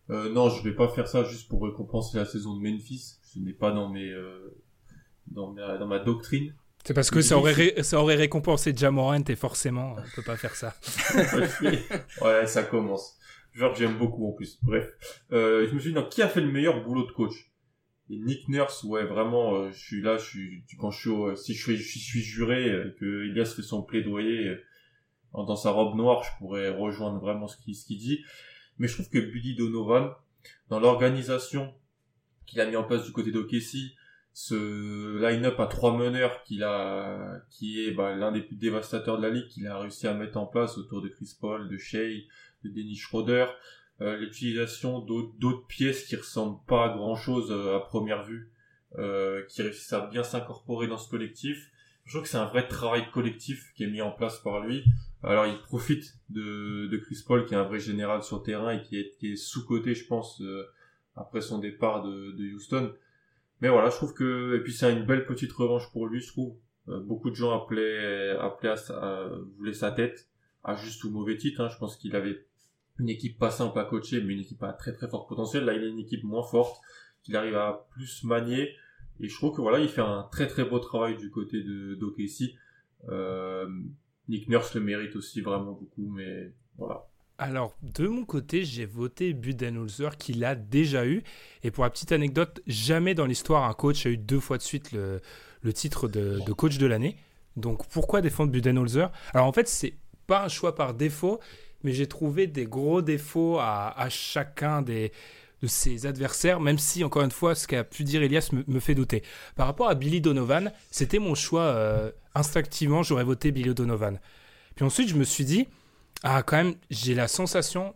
euh, non, je vais pas faire ça juste pour récompenser la saison de Memphis. Ce n'est pas dans mes dans ma, dans ma doctrine. C'est parce que ça aurait, ça aurait récompensé Jamorant et forcément, on peut pas faire ça. <laughs> ouais, ça commence. Genre que j'aime beaucoup en plus. Bref. Euh, je me suis dit, non, qui a fait le meilleur boulot de coach? Et Nick Nurse, ouais, vraiment, euh, je suis là, je suis, quand je suis, au, si je suis, juré, euh, que Elias fait son plaidoyer euh, dans sa robe noire, je pourrais rejoindre vraiment ce qu'il ce dit. Mais je trouve que Billy Donovan, dans l'organisation qu'il a mis en place du côté d'Okessi, ce line-up à trois meneurs qu'il a, qui est bah, l'un des plus dévastateurs de la ligue, qu'il a réussi à mettre en place autour de Chris Paul, de Shea, de Dennis Schroeder, euh, l'utilisation d'autres pièces qui ressemblent pas à grand chose euh, à première vue, euh, qui réussissent à bien s'incorporer dans ce collectif. Je trouve que c'est un vrai travail collectif qui est mis en place par lui. Alors il profite de, de Chris Paul qui est un vrai général sur terrain et qui est, qui est sous-coté je pense après son départ de, Houston. Mais voilà, je trouve que et puis c'est une belle petite revanche pour lui, je trouve. beaucoup de gens appelaient appelaient à sa, voulaient sa tête à juste ou mauvais titre. Hein. Je pense qu'il avait une équipe pas simple à coacher, mais une équipe à très très fort potentiel. Là, il a une équipe moins forte, qu'il arrive à plus manier. Et je trouve que voilà, il fait un très très beau travail du côté de. Euh, Nick Nurse le mérite aussi vraiment beaucoup, mais voilà. Alors, de mon côté, j'ai voté Budenholzer, qui l'a déjà eu. Et pour la petite anecdote, jamais dans l'histoire un coach a eu deux fois de suite le, le titre de, de, coach de l'année. Donc, pourquoi défendre Budenholzer? Alors, en fait, c'est pas un choix par défaut, mais j'ai trouvé des gros défauts à, chacun des, de ses adversaires, même si, encore une fois, ce qu'a pu dire Elias me, fait douter. Par rapport à Billy Donovan, c'était mon choix. Euh, instinctivement, j'aurais voté Billy Donovan. Puis ensuite, je me suis dit, ah, quand même, j'ai la sensation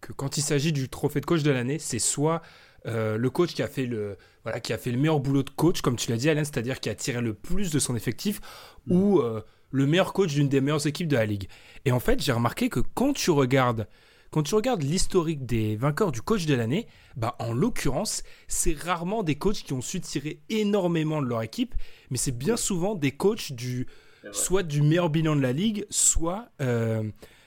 que quand il s'agit du trophée de coach de l'année, c'est soit euh, le coach qui a fait le voilà qui a fait le meilleur boulot de coach, comme tu l'as dit, Alain, c'est-à-dire qui a tiré le plus de son effectif, ou euh, le meilleur coach d'une des meilleures équipes de la ligue. Et en fait, j'ai remarqué que quand tu regardes quand tu regardes l'historique des vainqueurs du coach de l'année, bah en l'occurrence, c'est rarement des coachs qui ont su tirer énormément de leur équipe, mais c'est bien souvent des coachs du soit du meilleur bilan de la ligue, soit euh,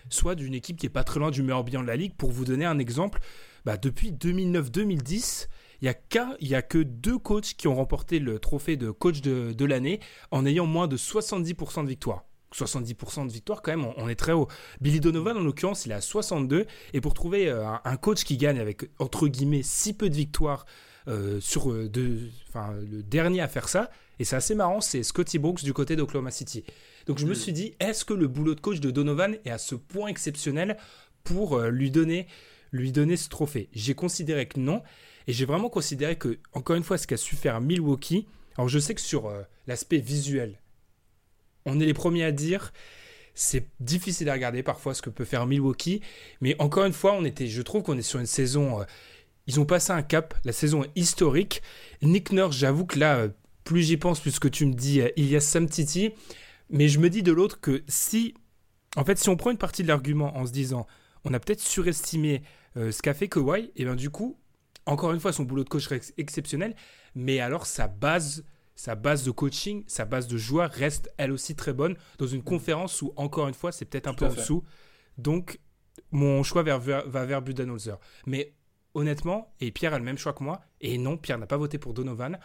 soit d'une équipe qui est pas très loin du meilleur bilan de la ligue. Pour vous donner un exemple, bah, depuis 2009-2010, il n'y a, a que deux coachs qui ont remporté le trophée de coach de, l'année en ayant moins de 70% de victoires. 70% de victoires, quand même, on, est très haut. Billy Donovan, en l'occurrence, il est à 62. Et pour trouver euh, un, coach qui gagne avec, entre guillemets, si peu de victoires euh, sur euh, le dernier à faire ça, et c'est assez marrant, c'est Scotty Brooks du côté d'Oklahoma City. Donc je me mm. suis dit, est-ce que le boulot de coach de Donovan est à ce point exceptionnel pour lui donner lui donner ce trophée? J'ai considéré que non. Et j'ai vraiment considéré que, encore une fois, ce qu'a su faire Milwaukee. Alors, je sais que sur euh, l'aspect visuel, on est les premiers à dire c'est difficile à regarder parfois ce que peut faire Milwaukee. Mais encore une fois, on était, je trouve qu'on est sur une saison. Euh, ils ont passé un cap. La saison historique. Nick Nurse, j'avoue que là, euh, plus j'y pense, plus que tu me dis, il y a Sam Titi. Mais je me dis de l'autre que si. En fait, si on prend une partie de l'argument en se disant on a peut-être surestimé ce qu'a fait Kawhi, et bien du coup, encore une fois, son boulot de coach reste exceptionnel, mais alors sa base, sa base de coaching, sa base de joueurs reste elle aussi très bonne dans une conférence où, encore une fois, c'est peut-être un peu en dessous. Donc, mon choix va vers Budenholzer. Mais honnêtement, et Pierre a le même choix que moi, et non, Pierre n'a pas voté pour Donovan.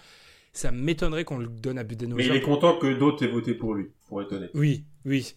Ça m'étonnerait qu'on le donne à Budenholzer. Mais il est content que d'autres aient voté pour lui, pour être honnête. Oui, oui.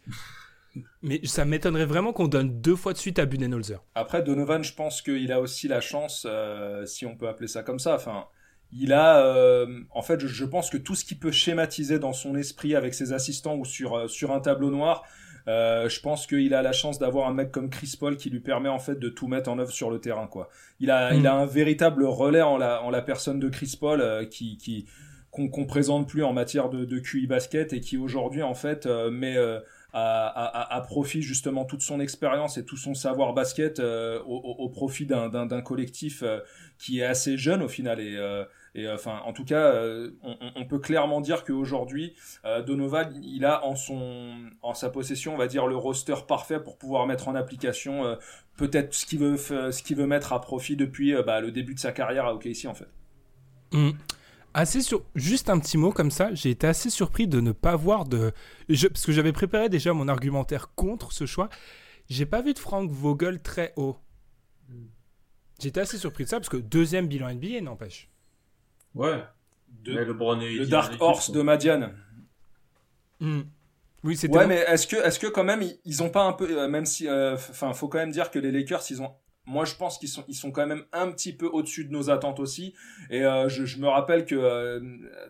Mais ça m'étonnerait vraiment qu'on donne deux fois de suite à Budenholzer. Après, Donovan, je pense qu'il a aussi la chance, euh, si on peut appeler ça comme ça. Enfin, il a, euh, en fait, je, pense que tout ce qui peut schématiser dans son esprit avec ses assistants ou sur, euh, sur un tableau noir, je pense qu'il a la chance d'avoir un mec comme Chris Paul qui lui permet en fait de tout mettre en œuvre sur le terrain. Quoi. Il, a, il a mm. un véritable relais en la, en la personne de Chris Paul qui, qui qu'on présente plus en matière de, de QI basket et qui aujourd'hui en fait met à, profit justement toute son expérience et tout son savoir basket euh, au, profit d'un collectif euh, qui est assez jeune au final et, euh, enfin en tout cas on, peut clairement dire qu'aujourd'hui Donovan il a en son en sa possession on va dire le roster parfait pour pouvoir mettre en application peut-être ce qu'il veut ce qu'il veut mettre à profit depuis bah, le début de sa carrière à OKC en fait. Mmh assez sur... Juste un petit mot comme ça, j'ai été assez surpris de ne pas voir de... Parce que j'avais préparé déjà mon argumentaire contre ce choix. J'ai pas vu de Frank Vogel très haut. J'étais assez surpris de ça, parce que deuxième bilan NBA, n'empêche. Ouais. le, le Dark Horse de Madiane. Hmm. Oui, c'était. Ouais, mais est-ce que, est-ce que quand même ils, ont pas un peu, euh, même si, euh, enfin, faut quand même dire que les Lakers, ils ont moi je pense qu'ils sont ils sont quand même un petit peu au-dessus de nos attentes aussi. Et euh, je, je, me rappelle que euh,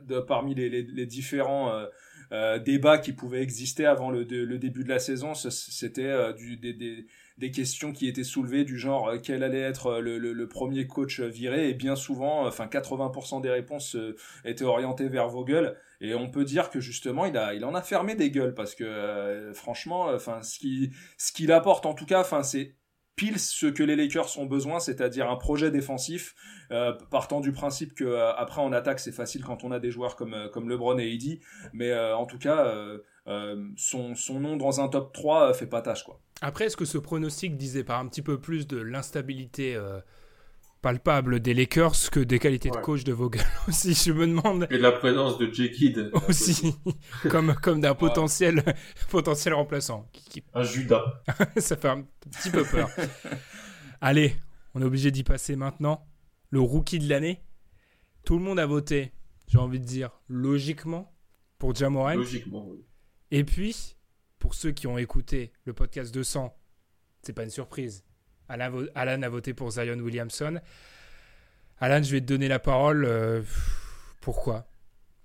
de, parmi les, les, les différents euh, euh débats qui pouvaient exister avant le, le début de la saison c'était du des, des, des, questions qui étaient soulevées du genre quel allait être le, le, le, premier coach viré. Et bien souvent enfin 80% des réponses étaient orientées vers Vogel. Et on peut dire que justement il a il en a fermé des gueules parce que franchement enfin ce qui ce qu'il apporte en tout cas enfin c'est pile ce que les Lakers ont besoin, c'est-à-dire un projet défensif, euh, partant du principe que euh, après en attaque c'est facile quand on a des joueurs comme euh, comme LeBron et Eddie, mais en tout cas son, son nom dans un top 3 fait pas tâche quoi. Après est-ce que ce pronostic disait pas un petit peu plus de l'instabilité palpable des Lakers que des qualités de coach de Vogel <laughs> aussi, je me demande. Et de la présence de J. Kidd. Aussi, <laughs> comme, comme d'un potentiel, <laughs> potentiel remplaçant. Un Judas. Ça fait un petit peu peur. Allez, on est obligé d'y passer maintenant. Le rookie de l'année. Tout le monde a voté, j'ai envie de dire, logiquement, pour Jamoran. Logiquement, oui. Et puis, pour ceux qui ont écouté le podcast 200, c'est pas une surprise Alan, a voté pour Zion Williamson. Alan, je vais te donner la parole. Euh, pourquoi?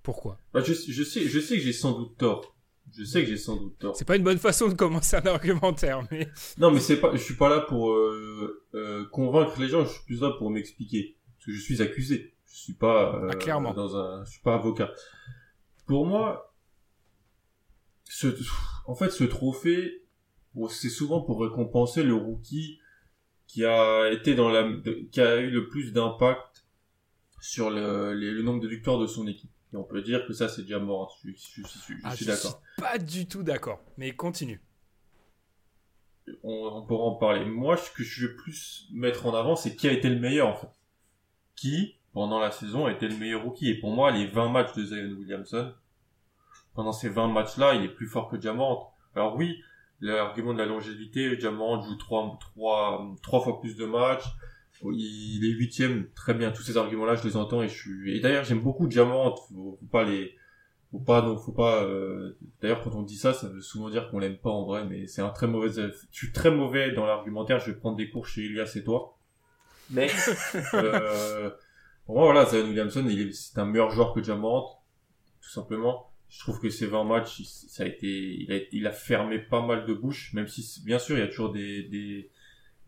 Pourquoi? Bah, je, sais, je sais que j'ai sans doute tort. Je sais que j'ai sans doute tort. C'est pas une bonne façon de commencer un <laughs> argumentaire, mais. Non, mais c'est pas. Je suis pas là pour euh, euh, convaincre les gens. Je suis plus là pour m'expliquer, parce que je suis accusé. Je suis pas ah, clairement. dans un. Je suis pas avocat. Pour moi, ce, en fait, ce trophée, c'est souvent pour récompenser le rookie qui a été dans la, qui a eu le plus d'impact sur le, le nombre de victoires de son équipe. Et on peut dire que ça, c'est déjà mort. Je, je, je, ah, suis d'accord. Pas du tout d'accord. Mais continue. On, on, pourra en parler. Moi, ce que je veux plus mettre en avant, c'est qui a été le meilleur, en fait. Qui, pendant la saison, a été le meilleur rookie. Et pour moi, les 20 matchs de Zion Williamson, pendant ces 20 matchs-là, il est plus fort que Jamorant. Alors oui, l'argument de la longévité, Jamorant joue trois, trois, trois fois plus de matchs. Il est huitième, très bien. Tous ces arguments-là, je les entends et je suis. Et d'ailleurs, j'aime beaucoup Jamorant. Faut, faut pas les, faut pas, donc faut pas. Euh... D'ailleurs, quand on dit ça, ça veut souvent dire qu'on l'aime pas en vrai, mais c'est un très mauvais. Je suis très mauvais dans l'argumentaire. Je vais prendre des cours chez Elias et toi. Mais <laughs> euh... pour moi, voilà, Zion Williamson, c'est un meilleur joueur que Jamorant, tout simplement je trouve que ces 20 matchs, ça a été, il a, il a fermé pas mal de bouches, même si bien sûr il y a toujours des, des,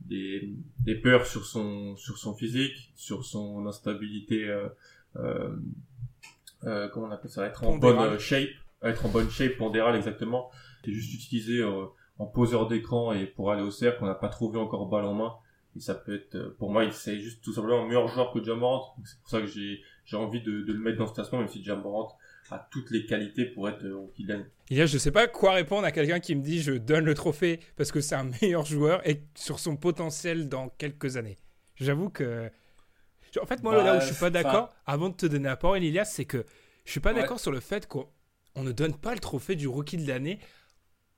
des, des peurs sur son sur son physique, sur son instabilité. Euh, euh, euh comment on appelle ça Être en bonne shape, être en bonne shape pondérale exactement. C'est juste utilisé en poseur d'écran et pour aller au cercle, on n'a pas trouvé encore balle en main. Et ça peut être, pour moi, c'est juste tout simplement un meilleur joueur que Jamorant. C'est pour ça que j'ai j'ai envie de, de, le mettre dans ce classement, même si Jamorant a toutes les qualités pour être rookie de Il y a, je sais pas quoi répondre à quelqu'un qui me dit je donne le trophée parce que c'est un <laughs> meilleur joueur et sur son potentiel dans quelques années. J'avoue que. En fait, moi, là où je suis pas d'accord, avant de te donner la parole, Ilias, c'est que je suis pas d'accord sur le fait qu'on ne donne pas le trophée du rookie de l'année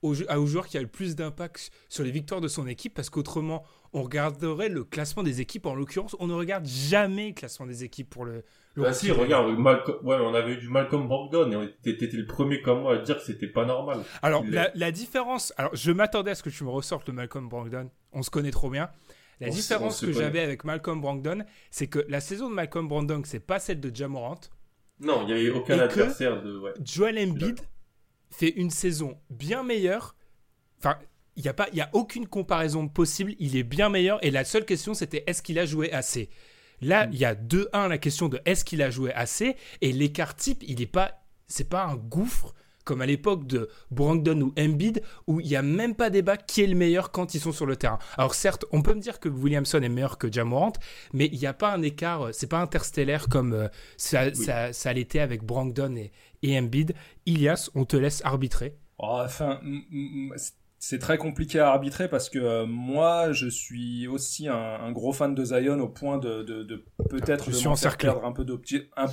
au, au joueur qui a le plus d'impact sur les victoires de son équipe parce qu'autrement, on regarderait le classement des équipes. En l'occurrence, on ne regarde jamais le classement des équipes pour le. le bah si, regarde, ouais, on avait eu du Malcolm Brogdon et t'étais le premier comme moi à dire que c'était pas normal. Alors, la, différence. Alors, je m'attendais à ce que tu me ressortes le Malcolm Brogdon. On se connaît trop bien. La différence que j'avais avec Malcolm Brogdon, c'est que la saison de Malcolm Brogdon, c'est pas celle de Jamorant. Non, il n'y avait aucun adversaire de. Ouais. Joel Embiid fait une saison bien meilleure. Enfin, il n'y a, pas, y a aucune comparaison possible. Il est bien meilleur. Et la seule question, c'était est-ce qu'il a joué assez? Là, mm. il y a 2-1 la question de est-ce qu'il a joué assez? Et l'écart type, il n'est pas. C'est pas un gouffre comme à l'époque de Brandon ou Embiid, où il n'y a même pas débat qui est le meilleur quand ils sont sur le terrain. Alors certes, on peut me dire que Williamson est meilleur que Jamorant, mais il n'y a pas un écart, c'est pas interstellaire comme euh, ça, ça, l'était avec Brandon et, et Embiid. Ilias, on te laisse arbitrer. Oh, enfin, c'est très compliqué à arbitrer parce que euh, moi, je suis aussi un, gros fan de Zion au point de, peut-être de perdre un peu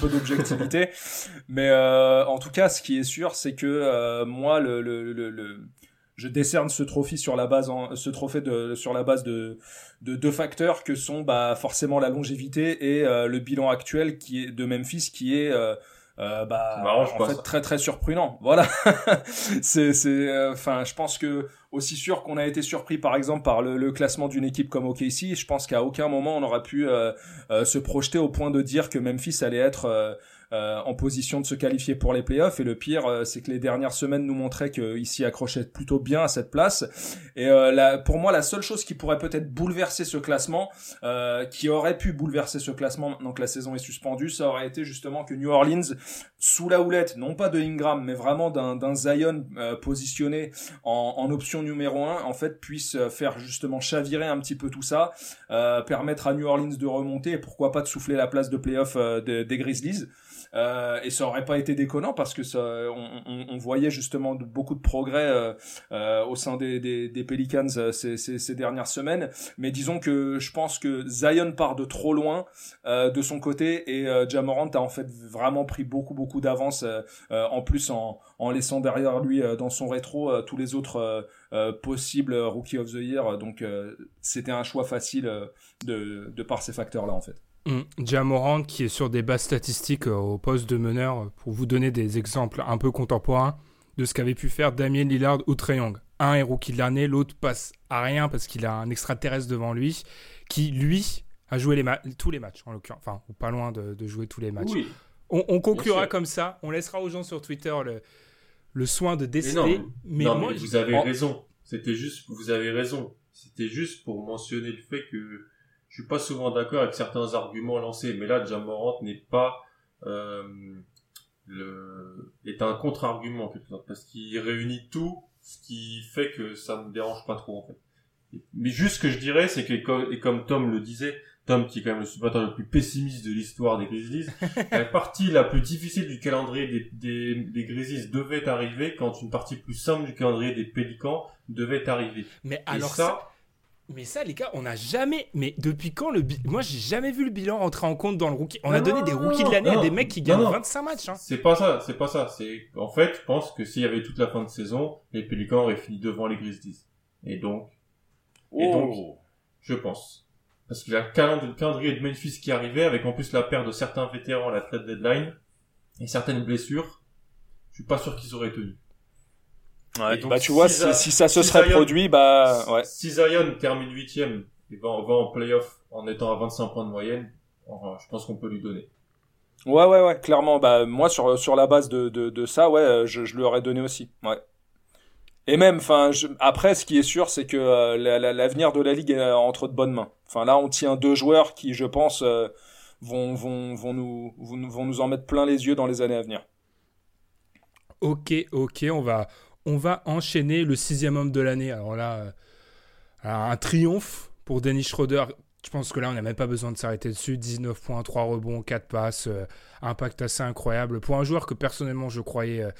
d'objectivité. <laughs> Mais euh, en tout cas, ce qui est sûr, c'est que euh, moi, le, le, je décerne ce trophée sur la base, ce trophée de, sur la base de, de deux facteurs que sont bah, forcément la longévité et le bilan actuel qui est de Memphis, qui est euh, bah en fait très très surprenant. Voilà. <laughs> C'est c'est euh, enfin je pense que aussi sûr qu'on a été surpris par exemple par le, le classement d'une équipe comme OKC je pense qu'à aucun moment on aura pu euh, euh, se projeter au point de dire que Memphis allait être euh, en position de se qualifier pour les playoffs. Et le pire, euh, c'est que les dernières semaines nous montraient qu'il s'y accrochait plutôt bien à cette place. Et euh, pour moi, la seule chose qui pourrait peut-être bouleverser ce classement, qui aurait pu bouleverser ce classement maintenant que la saison est suspendue, ça aurait été justement que New Orleans, sous la houlette, non pas de Ingram, mais vraiment d'un Zion positionné en, en, option numéro 1, en fait, puisse faire justement chavirer un petit peu tout ça, permettre à New Orleans de remonter et pourquoi pas de souffler la place de playoff des Grizzlies. Euh, et ça aurait pas été déconnant parce que ça, on, on, on voyait justement beaucoup de progrès euh, euh, au sein des, des, des Pelicans euh, ces, ces, ces, dernières semaines. Mais disons que je pense que Zion part de trop loin euh, de son côté et Jamorant a en fait vraiment pris beaucoup beaucoup d'avance en plus en, en laissant derrière lui dans son rétro tous les autres possibles Rookie of the Year. Donc c'était un choix facile de, de par ces facteurs là en fait. Jamorant qui est sur des bases statistiques euh, au poste de meneur, euh, pour vous donner des exemples un peu contemporains de ce qu'avait pu faire Damien Lillard ou Trey Young. Un est rookie de l'année, l'autre passe à rien parce qu'il a un extraterrestre devant lui, qui lui a joué les tous les matchs en l'occurrence, enfin ou pas loin de, jouer tous les matchs. On, conclura comme ça, on laissera aux gens sur Twitter le, le soin de décider. Mais, non, mais vous avez raison. C'était juste, vous avez raison. C'était juste pour mentionner le fait que je suis pas souvent d'accord avec certains arguments lancés, mais là, Jamorant n'est pas euh, le est un contre-argument quelque sorte parce qu'il réunit tout, ce qui fait que ça me dérange pas trop en fait. Mais juste ce que je dirais, c'est que et comme Tom le disait, Tom qui est quand même le supporter le plus pessimiste de l'histoire des Grizzlies, <laughs> la partie la plus difficile du calendrier des, des, des, Grizzlies devait arriver quand une partie plus simple du calendrier des Pélicans devait arriver. Mais alors ça mais ça, les gars, on n'a jamais. Mais depuis quand le. Moi, j'ai jamais vu le bilan rentrer en compte dans le rookie. On a donné des rookies de l'année à des mecs qui gagnent 25 matchs. Hein. C'est pas ça, c'est pas ça. C'est En fait, je pense que s'il y avait toute la fin de saison, les Pélicans auraient fini devant les Grizzlies. Et donc. Et donc, oh. je pense. Parce qu'il y a le calendrier de Memphis qui arrivait, avec en plus la perte de certains vétérans à la trade deadline, et certaines blessures. Je suis pas sûr qu'ils auraient tenu. Ouais, bah tu vois, si, ça se serait produit, bah ouais. Si Zion termine huitième et va, va en playoff en étant à 25 points de moyenne, je pense qu'on peut lui donner. Ouais, ouais, ouais, clairement. Bah moi sur sur la base de de, de ça, ouais, je, je lui aurais donné aussi. Ouais. Et même, enfin, après, ce qui est sûr, c'est que l'avenir de la ligue est entre de bonnes mains. Enfin, là, on tient deux joueurs qui, je pense, vont, vont, vont, nous, vont nous en mettre plein les yeux dans les années à venir. Ok, ok, on va, on va enchaîner le sixième homme de l'année. Alors là, un triomphe pour Dennis Schroeder. Je pense que là, on n'a même pas besoin de s'arrêter dessus. 19 points, 3 rebonds, 4 passes, euh, impact assez incroyable. Pour un joueur que personnellement, je croyais euh,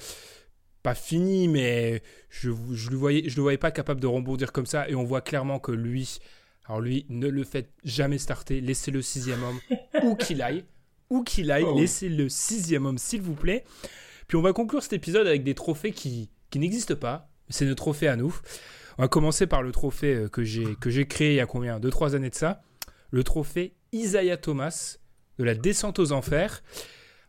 pas fini, mais je ne le, voyais, je le voyais pas capable de rebondir comme ça. Et on voit clairement que lui, alors lui, ne le faites jamais starter. Laissez le sixième homme où qu'il aille. Où qu'il aille, oh. laissez le sixième homme, s'il vous plaît. Puis on va conclure cet épisode avec des trophées qui, qui n'existent pas. C'est nos trophées à nous. On va commencer par le trophée euh, que j'ai, que j'ai créé il y a combien? 2-3 années de ça. Le trophée Isaiah Thomas de la descente aux enfers.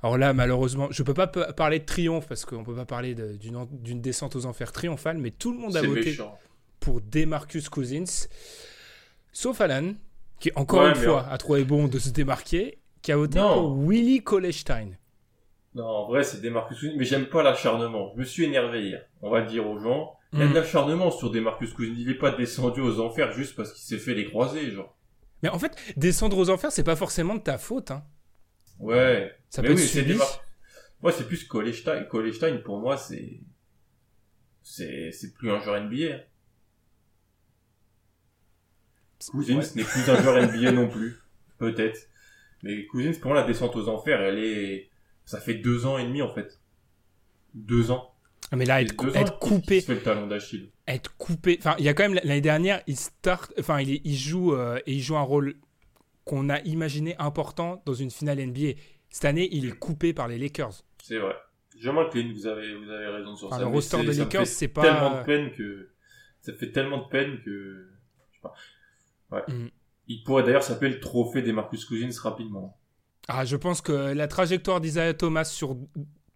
Alors là, malheureusement, je ne peux pas parler de triomphe parce qu'on ne peut pas parler d'une, d'une descente aux enfers triomphale, mais tout le monde a voté pour Demarcus Cousins. Sauf Alan, qui encore une fois a trouvé bon de se démarquer, qui a voté pour Willy Kolestein. Non, en vrai, c'est Demarcus Cousins, mais j'aime pas l'acharnement. Je me suis énervé hier. On va le dire aux gens. Il y a de mm. l'acharnement sur Demarcus Cousins. Il est pas descendu aux enfers juste parce qu'il s'est fait les croiser, genre. Mais en fait, descendre aux enfers, c'est pas forcément de ta faute, hein. Ouais. Ça peut être oui, Moi, c'est plus Kolestein. Kolestein, pour moi, c'est... C'est, c'est plus un joueur NBA. Cousins n'est plus un joueur NBA non plus. Peut-être. Mais Cousins, pour moi, la descente aux enfers, elle est ça fait deux ans et demi en fait. Deux ans. Ah, mais là, être, être coupé. le talon d'Achille. Être coupé. Enfin, il y a quand même l'année dernière, il start. Enfin, il, il joue euh, et il joue un rôle qu'on a imaginé important dans une finale NBA. Cette année, il est coupé par les Lakers. C'est vrai. Jamal Clean, vous avez, vous avez raison sur ça. Le roster des Lakers, c'est pas. Tellement de peine que. Ça fait tellement de peine que. Je sais pas. Ouais. Mm. Il pourrait d'ailleurs s'appeler le trophée des Marcus Cousins rapidement. Ah, je pense que la trajectoire d'Isaiah Thomas sur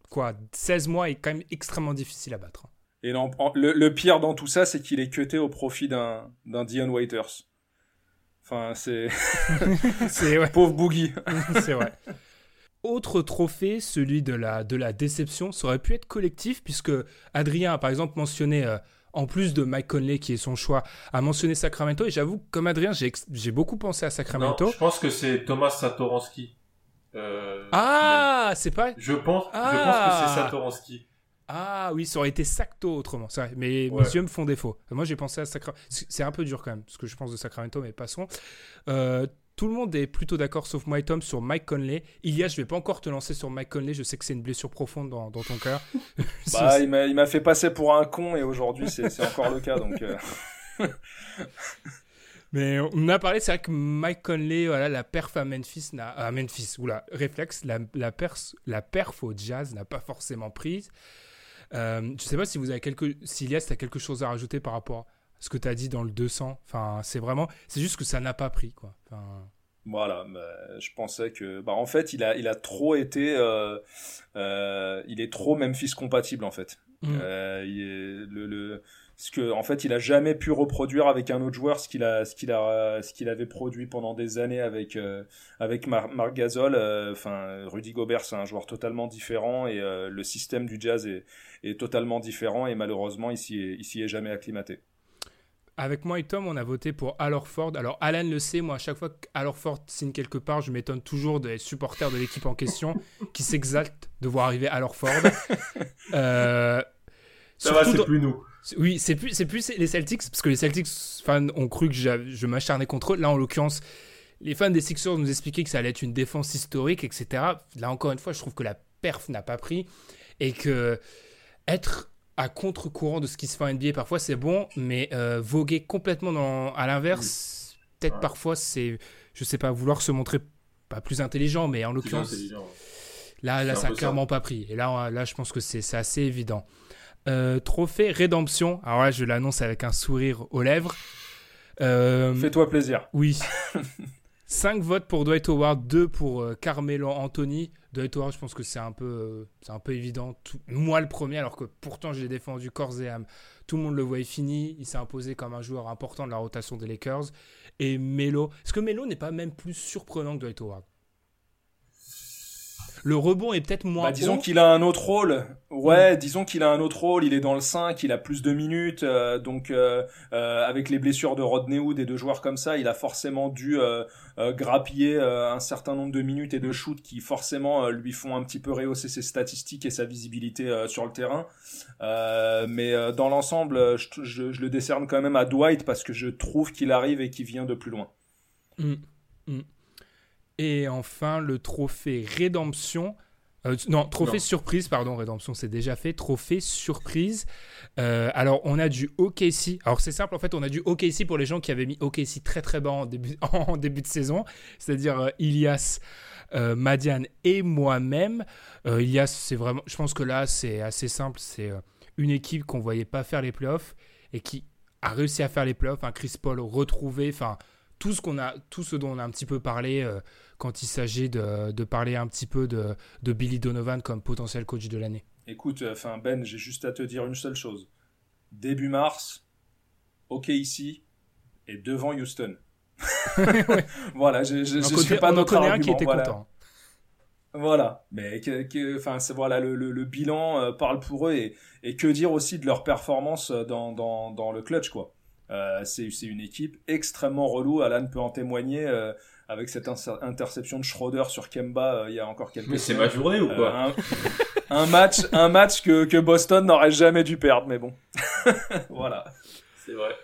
quoi 16 mois est quand même extrêmement difficile à battre. Et le, pire dans tout ça, c'est qu'il est cuté au profit d'un Dion Waiters. Enfin, c'est. <laughs> c'est ouais. Pauvre Boogie. <laughs> c'est vrai. Autre trophée, celui de la, de la déception, ça aurait pu être collectif, puisque Adrien a par exemple mentionné, euh, en plus de Mike Conley qui est son choix, a mentionné Sacramento. Et j'avoue, comme Adrien, j'ai beaucoup pensé à Sacramento. je pense que c'est Thomas Satoransky. Euh, ah, c'est pas. Je pense, je pense que c'est ah. Satoransky. Ah oui, ça aurait été Sacto autrement. Ça, mais mes yeux me font défaut. Moi, j'ai pensé à Sacramento. C'est un peu dur quand même, ce que je pense de Sacramento, mais passons. Euh, tout le monde est plutôt d'accord, sauf moi et Tom, sur Mike Conley. Ilias, je vais pas encore te lancer sur Mike Conley. Je sais que c'est une blessure profonde dans, ton cœur. <laughs> <laughs> bah, il m'a fait passer pour un con et aujourd'hui, c'est encore le cas. Donc. Euh. <laughs> Mais on a parlé, c'est vrai que Mike Conley, voilà, la perf à Memphis, à Memphis, oula, réflexe, la, la, la perf au jazz n'a pas forcément prise. Euh, je sais pas si vous avez quelque, si Elias, as quelque chose à rajouter par rapport à ce que tu as dit dans le 200. Enfin, c'est vraiment, c'est juste que ça n'a pas pris, quoi. Voilà, je pensais que, bah, en fait, il a, il a trop été, euh, euh, il est trop Memphis compatible, en fait. Mm. le, le parce que en fait il a jamais pu reproduire avec un autre joueur ce qu'il a ce qu'il a ce qu'il avait produit pendant des années avec euh, avec Marc Gasol euh, enfin Rudy Gobert c'est un joueur totalement différent et euh, le système du Jazz est, est totalement différent et malheureusement ici ici est jamais acclimaté avec moi et Tom, on a voté pour Al Horford. Alors, Alan le sait, moi, à chaque fois qu'Al Horford signe quelque part, je m'étonne toujours des supporters de l'équipe en question <laughs> qui s'exaltent de voir arriver Al Horford. <laughs> Euh, Ça va, c'est plus nous. Oui, c'est plus, c'est plus les Celtics, parce que les Celtics fans ont cru que je m'acharnais contre eux. Là, en l'occurrence, les fans des Sixers nous expliquaient que ça allait être une défense historique, etc. Là, encore une fois, je trouve que la perf n'a pas pris et que être à contre-courant de ce qui se fait en NBA, parfois c'est bon, mais euh, voguer complètement dans, à l'inverse, peut-être parfois c'est, je sais pas, vouloir se montrer pas plus intelligent, mais en l'occurrence, là, là ça n'a clairement pas pris. Et là, là, je pense que c'est assez évident. Euh, trophée rédemption. Alors là, je l'annonce avec un sourire aux lèvres. Euh, Fais-toi plaisir. Oui. <laughs> 5 votes pour Dwight Howard, 2 pour euh, Carmelo Anthony. Dwight Howard, je pense que c'est un peu, c'est un peu évident. moi, le premier, alors que pourtant je l'ai défendu corps et âme. Tout le monde le voyait fini. Il s'est imposé comme un joueur important de la rotation des Lakers. Et Melo. Est-ce que Melo n'est pas même plus surprenant que Dwight Howard? Le rebond est peut-être moins. Bah, disons qu'il a un autre rôle. Ouais, disons qu'il a un autre rôle. Il est dans le 5, il a plus de minutes. euh, donc, euh, euh, avec les blessures de Rodney Hood et de joueurs comme ça, il a forcément dû grappiller un certain nombre de minutes et de shoots qui forcément lui font un petit peu rehausser ses statistiques et sa visibilité sur le terrain. Mais dans l'ensemble, je, je- je le décerne quand même à Dwight parce que je trouve qu'il arrive et qu'il vient de plus loin. Mm, mm. Et enfin, le trophée rédemption. euh, non, trophée Non. surprise, pardon, rédemption c'est déjà fait. Trophée surprise. Euh, alors, on a du OKC. Alors, c'est simple, en fait, on a du OKC pour les gens qui avaient mis OKC très très bas en début, <laughs> en début de saison, c'est-à-dire euh, Ilias, Madiane et moi-même. Ilias, c'est vraiment. Je pense que là, c'est assez simple. C'est une équipe qu'on voyait pas faire les playoffs et qui a réussi à faire les playoffs. Un Chris Paul retrouvé. Enfin, tout ce qu'on a, tout ce dont on a un petit peu parlé euh, quand il s'agit de, de parler un petit peu de, de Billy Donovan comme potentiel coach de l'année. Écoute, euh, enfin Ben, j'ai juste à te dire une seule chose. Début mars, OK ici, et devant Houston. <laughs> Voilà, je, je, je suis pas notre argument. qui était voilà. content. Voilà, mais que, que- enfin, c'est voilà, le, le, le bilan euh, parle pour eux et, et que dire aussi de leur performance dans, dans, dans le clutch quoi. Euh, c'est une équipe extrêmement relou. Alan peut en témoigner euh, avec cette interception de Schroeder sur Kemba euh, il y a encore quelques Mais c'est ma journée ou Euh, quoi un, <laughs> un match, un match que, que Boston n'aurait jamais dû perdre, mais bon. <laughs> voilà. C'est vrai.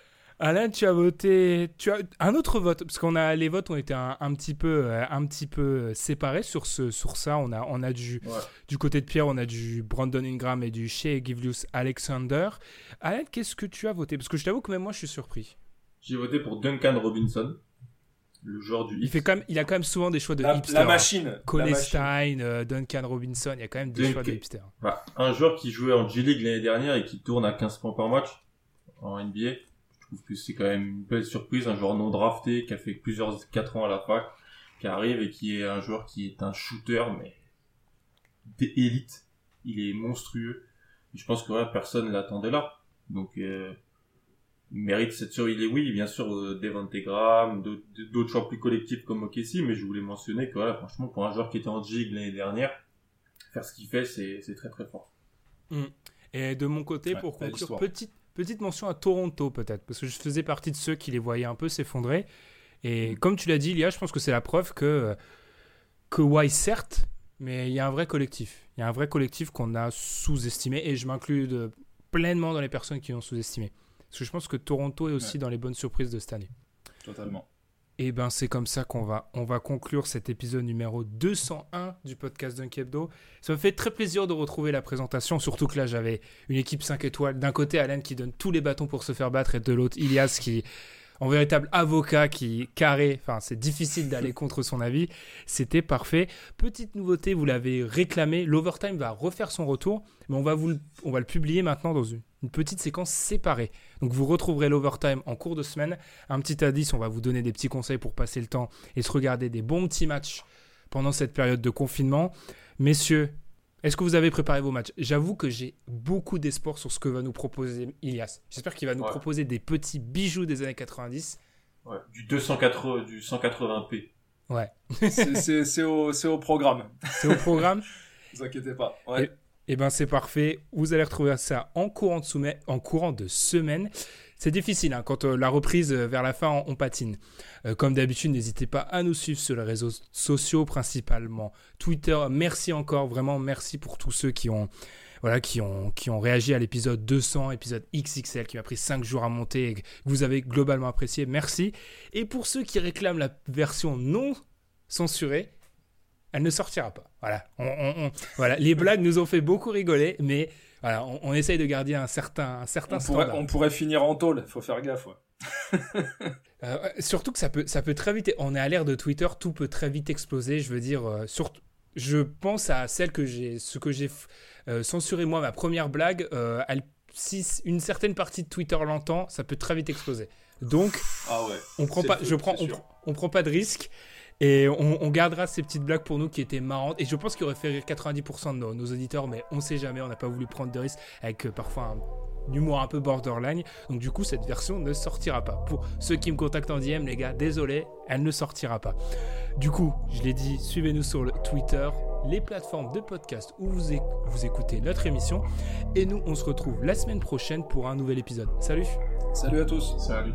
Alain, tu as voté, tu as un autre vote parce qu'on a les votes ont été un, un petit peu, euh, un petit peu séparés sur ce, sur ça. On a, on a du, Ouais. du côté de Pierre, on a du Brandon Ingram et du Shea Givlius Alexander. Alain, qu'est-ce que tu as voté? Parce que je t'avoue que même moi, je suis surpris. J'ai voté pour Duncan Robinson, le joueur du Il fait quand même, il a quand même souvent des choix de La, hipsters. la hein. machine. la machine. Stein, euh, Duncan Robinson, il y a quand même des Duncan- choix de hipsters. Bah, un joueur qui jouait en G-League l'année dernière et qui tourne à 15 points par match en NBA. Je trouve que c'est quand même une belle surprise, un joueur non drafté qui a fait plusieurs 4 ans à la fac, qui arrive et qui est un joueur qui est un shooter mais d'élite. Il est monstrueux. Et je pense que ouais, personne l'attendait là. Donc euh, il mérite cette sur il est oui bien sûr euh, Devante Graham, d'autres choix plus collectifs comme OKC, mais je voulais mentionner que voilà, franchement pour un joueur qui était en G-League l'année dernière, faire ce qu'il fait c'est très très fort. Et de mon côté, Ouais, pour conclure, petite, petite mention à Toronto peut-être, parce que je faisais partie de ceux qui les voyaient un peu s'effondrer. Et comme tu l'as dit, Lia, je pense que c'est la preuve que euh, Kawhi, certes, mais il y a un vrai collectif. Il y a un vrai collectif qu'on a sous-estimé, et je m'inclus pleinement dans les personnes qui ont sous-estimé. Parce que je pense que Toronto est aussi dans les bonnes surprises de cette année. Totalement. Et ben c'est comme ça qu'on va, on va conclure cet épisode numéro 201 du podcast Dunk Hebdo. Ça me fait très plaisir de retrouver la présentation, surtout que là j'avais une équipe 5 étoiles. D'un côté Alain qui donne tous les bâtons pour se faire battre et de l'autre Ilias qui, en véritable avocat, qui carré, enfin c'est difficile d'aller <laughs> contre son avis. C'était parfait. Petite nouveauté, vous l'avez réclamé, l'Overtime va refaire son retour, mais on va, vous le, on va le publier maintenant dans une, une petite séquence séparée. Donc vous retrouverez l'Overtime en cours de semaine. Un petit indice, on va vous donner des petits conseils pour passer le temps et se regarder des bons petits matchs pendant cette période de confinement. Messieurs, est-ce que vous avez préparé vos matchs? J'avoue que j'ai beaucoup d'espoir sur ce que va nous proposer Ilias. J'espère qu'il va nous Ouais. proposer des petits bijoux des années 90. Ouais, du 280 du 180p. Ouais, C'est- C'est c'est au, c'est au programme. c'est au programme? <laughs> Ne vous inquiétez pas. Ouais. Eh ben c'est parfait. Vous allez retrouver ça en courant de, soumai- en courant de semaine. C'est difficile hein, quand euh, la reprise euh, vers la fin on, patine. Euh, comme d'habitude, n'hésitez pas à nous suivre sur les réseaux sociaux, principalement Twitter. Merci encore, vraiment merci pour tous ceux qui ont voilà qui ont qui ont réagi à l'épisode 200, épisode XXL qui m'a pris 5 jours à monter et que vous avez globalement apprécié. Merci. Et pour ceux qui réclament la version non censurée, elle ne sortira pas. Voilà. Voilà. Les blagues nous ont fait beaucoup rigoler, mais voilà, on, on essaye de garder un certain, un certain On pourrait, standard. on pourrait finir en tôle. Faut faire gaffe. ouais. <laughs> Euh, surtout que ça peut, ça peut très vite. On est à l'ère de Twitter, tout peut très vite exploser. Je veux dire, euh, surtout, je pense à celle que j'ai, ce que j'ai euh, censuré moi, ma première blague. euh, elle- si une certaine partie de Twitter l'entend, ça peut très vite exploser. Donc, Ah ouais. on prend pas, je prends, on prend pas de risque et on, on gardera ces petites blagues pour nous qui étaient marrantes. Et je pense qu'il aurait fait rire 90% de nos, nos auditeurs, mais on sait jamais, on n'a pas voulu prendre de risque avec euh, parfois un humour un peu borderline. Donc du coup, cette version ne sortira pas. Pour ceux qui me contactent en DM, les gars, désolé, elle ne sortira pas. Du coup, je l'ai dit, suivez-nous sur le Twitter. les plateformes de podcast où vous, vous écoutez notre émission. Et nous, on se retrouve la semaine prochaine pour un nouvel épisode. Salut Salut à tous Salut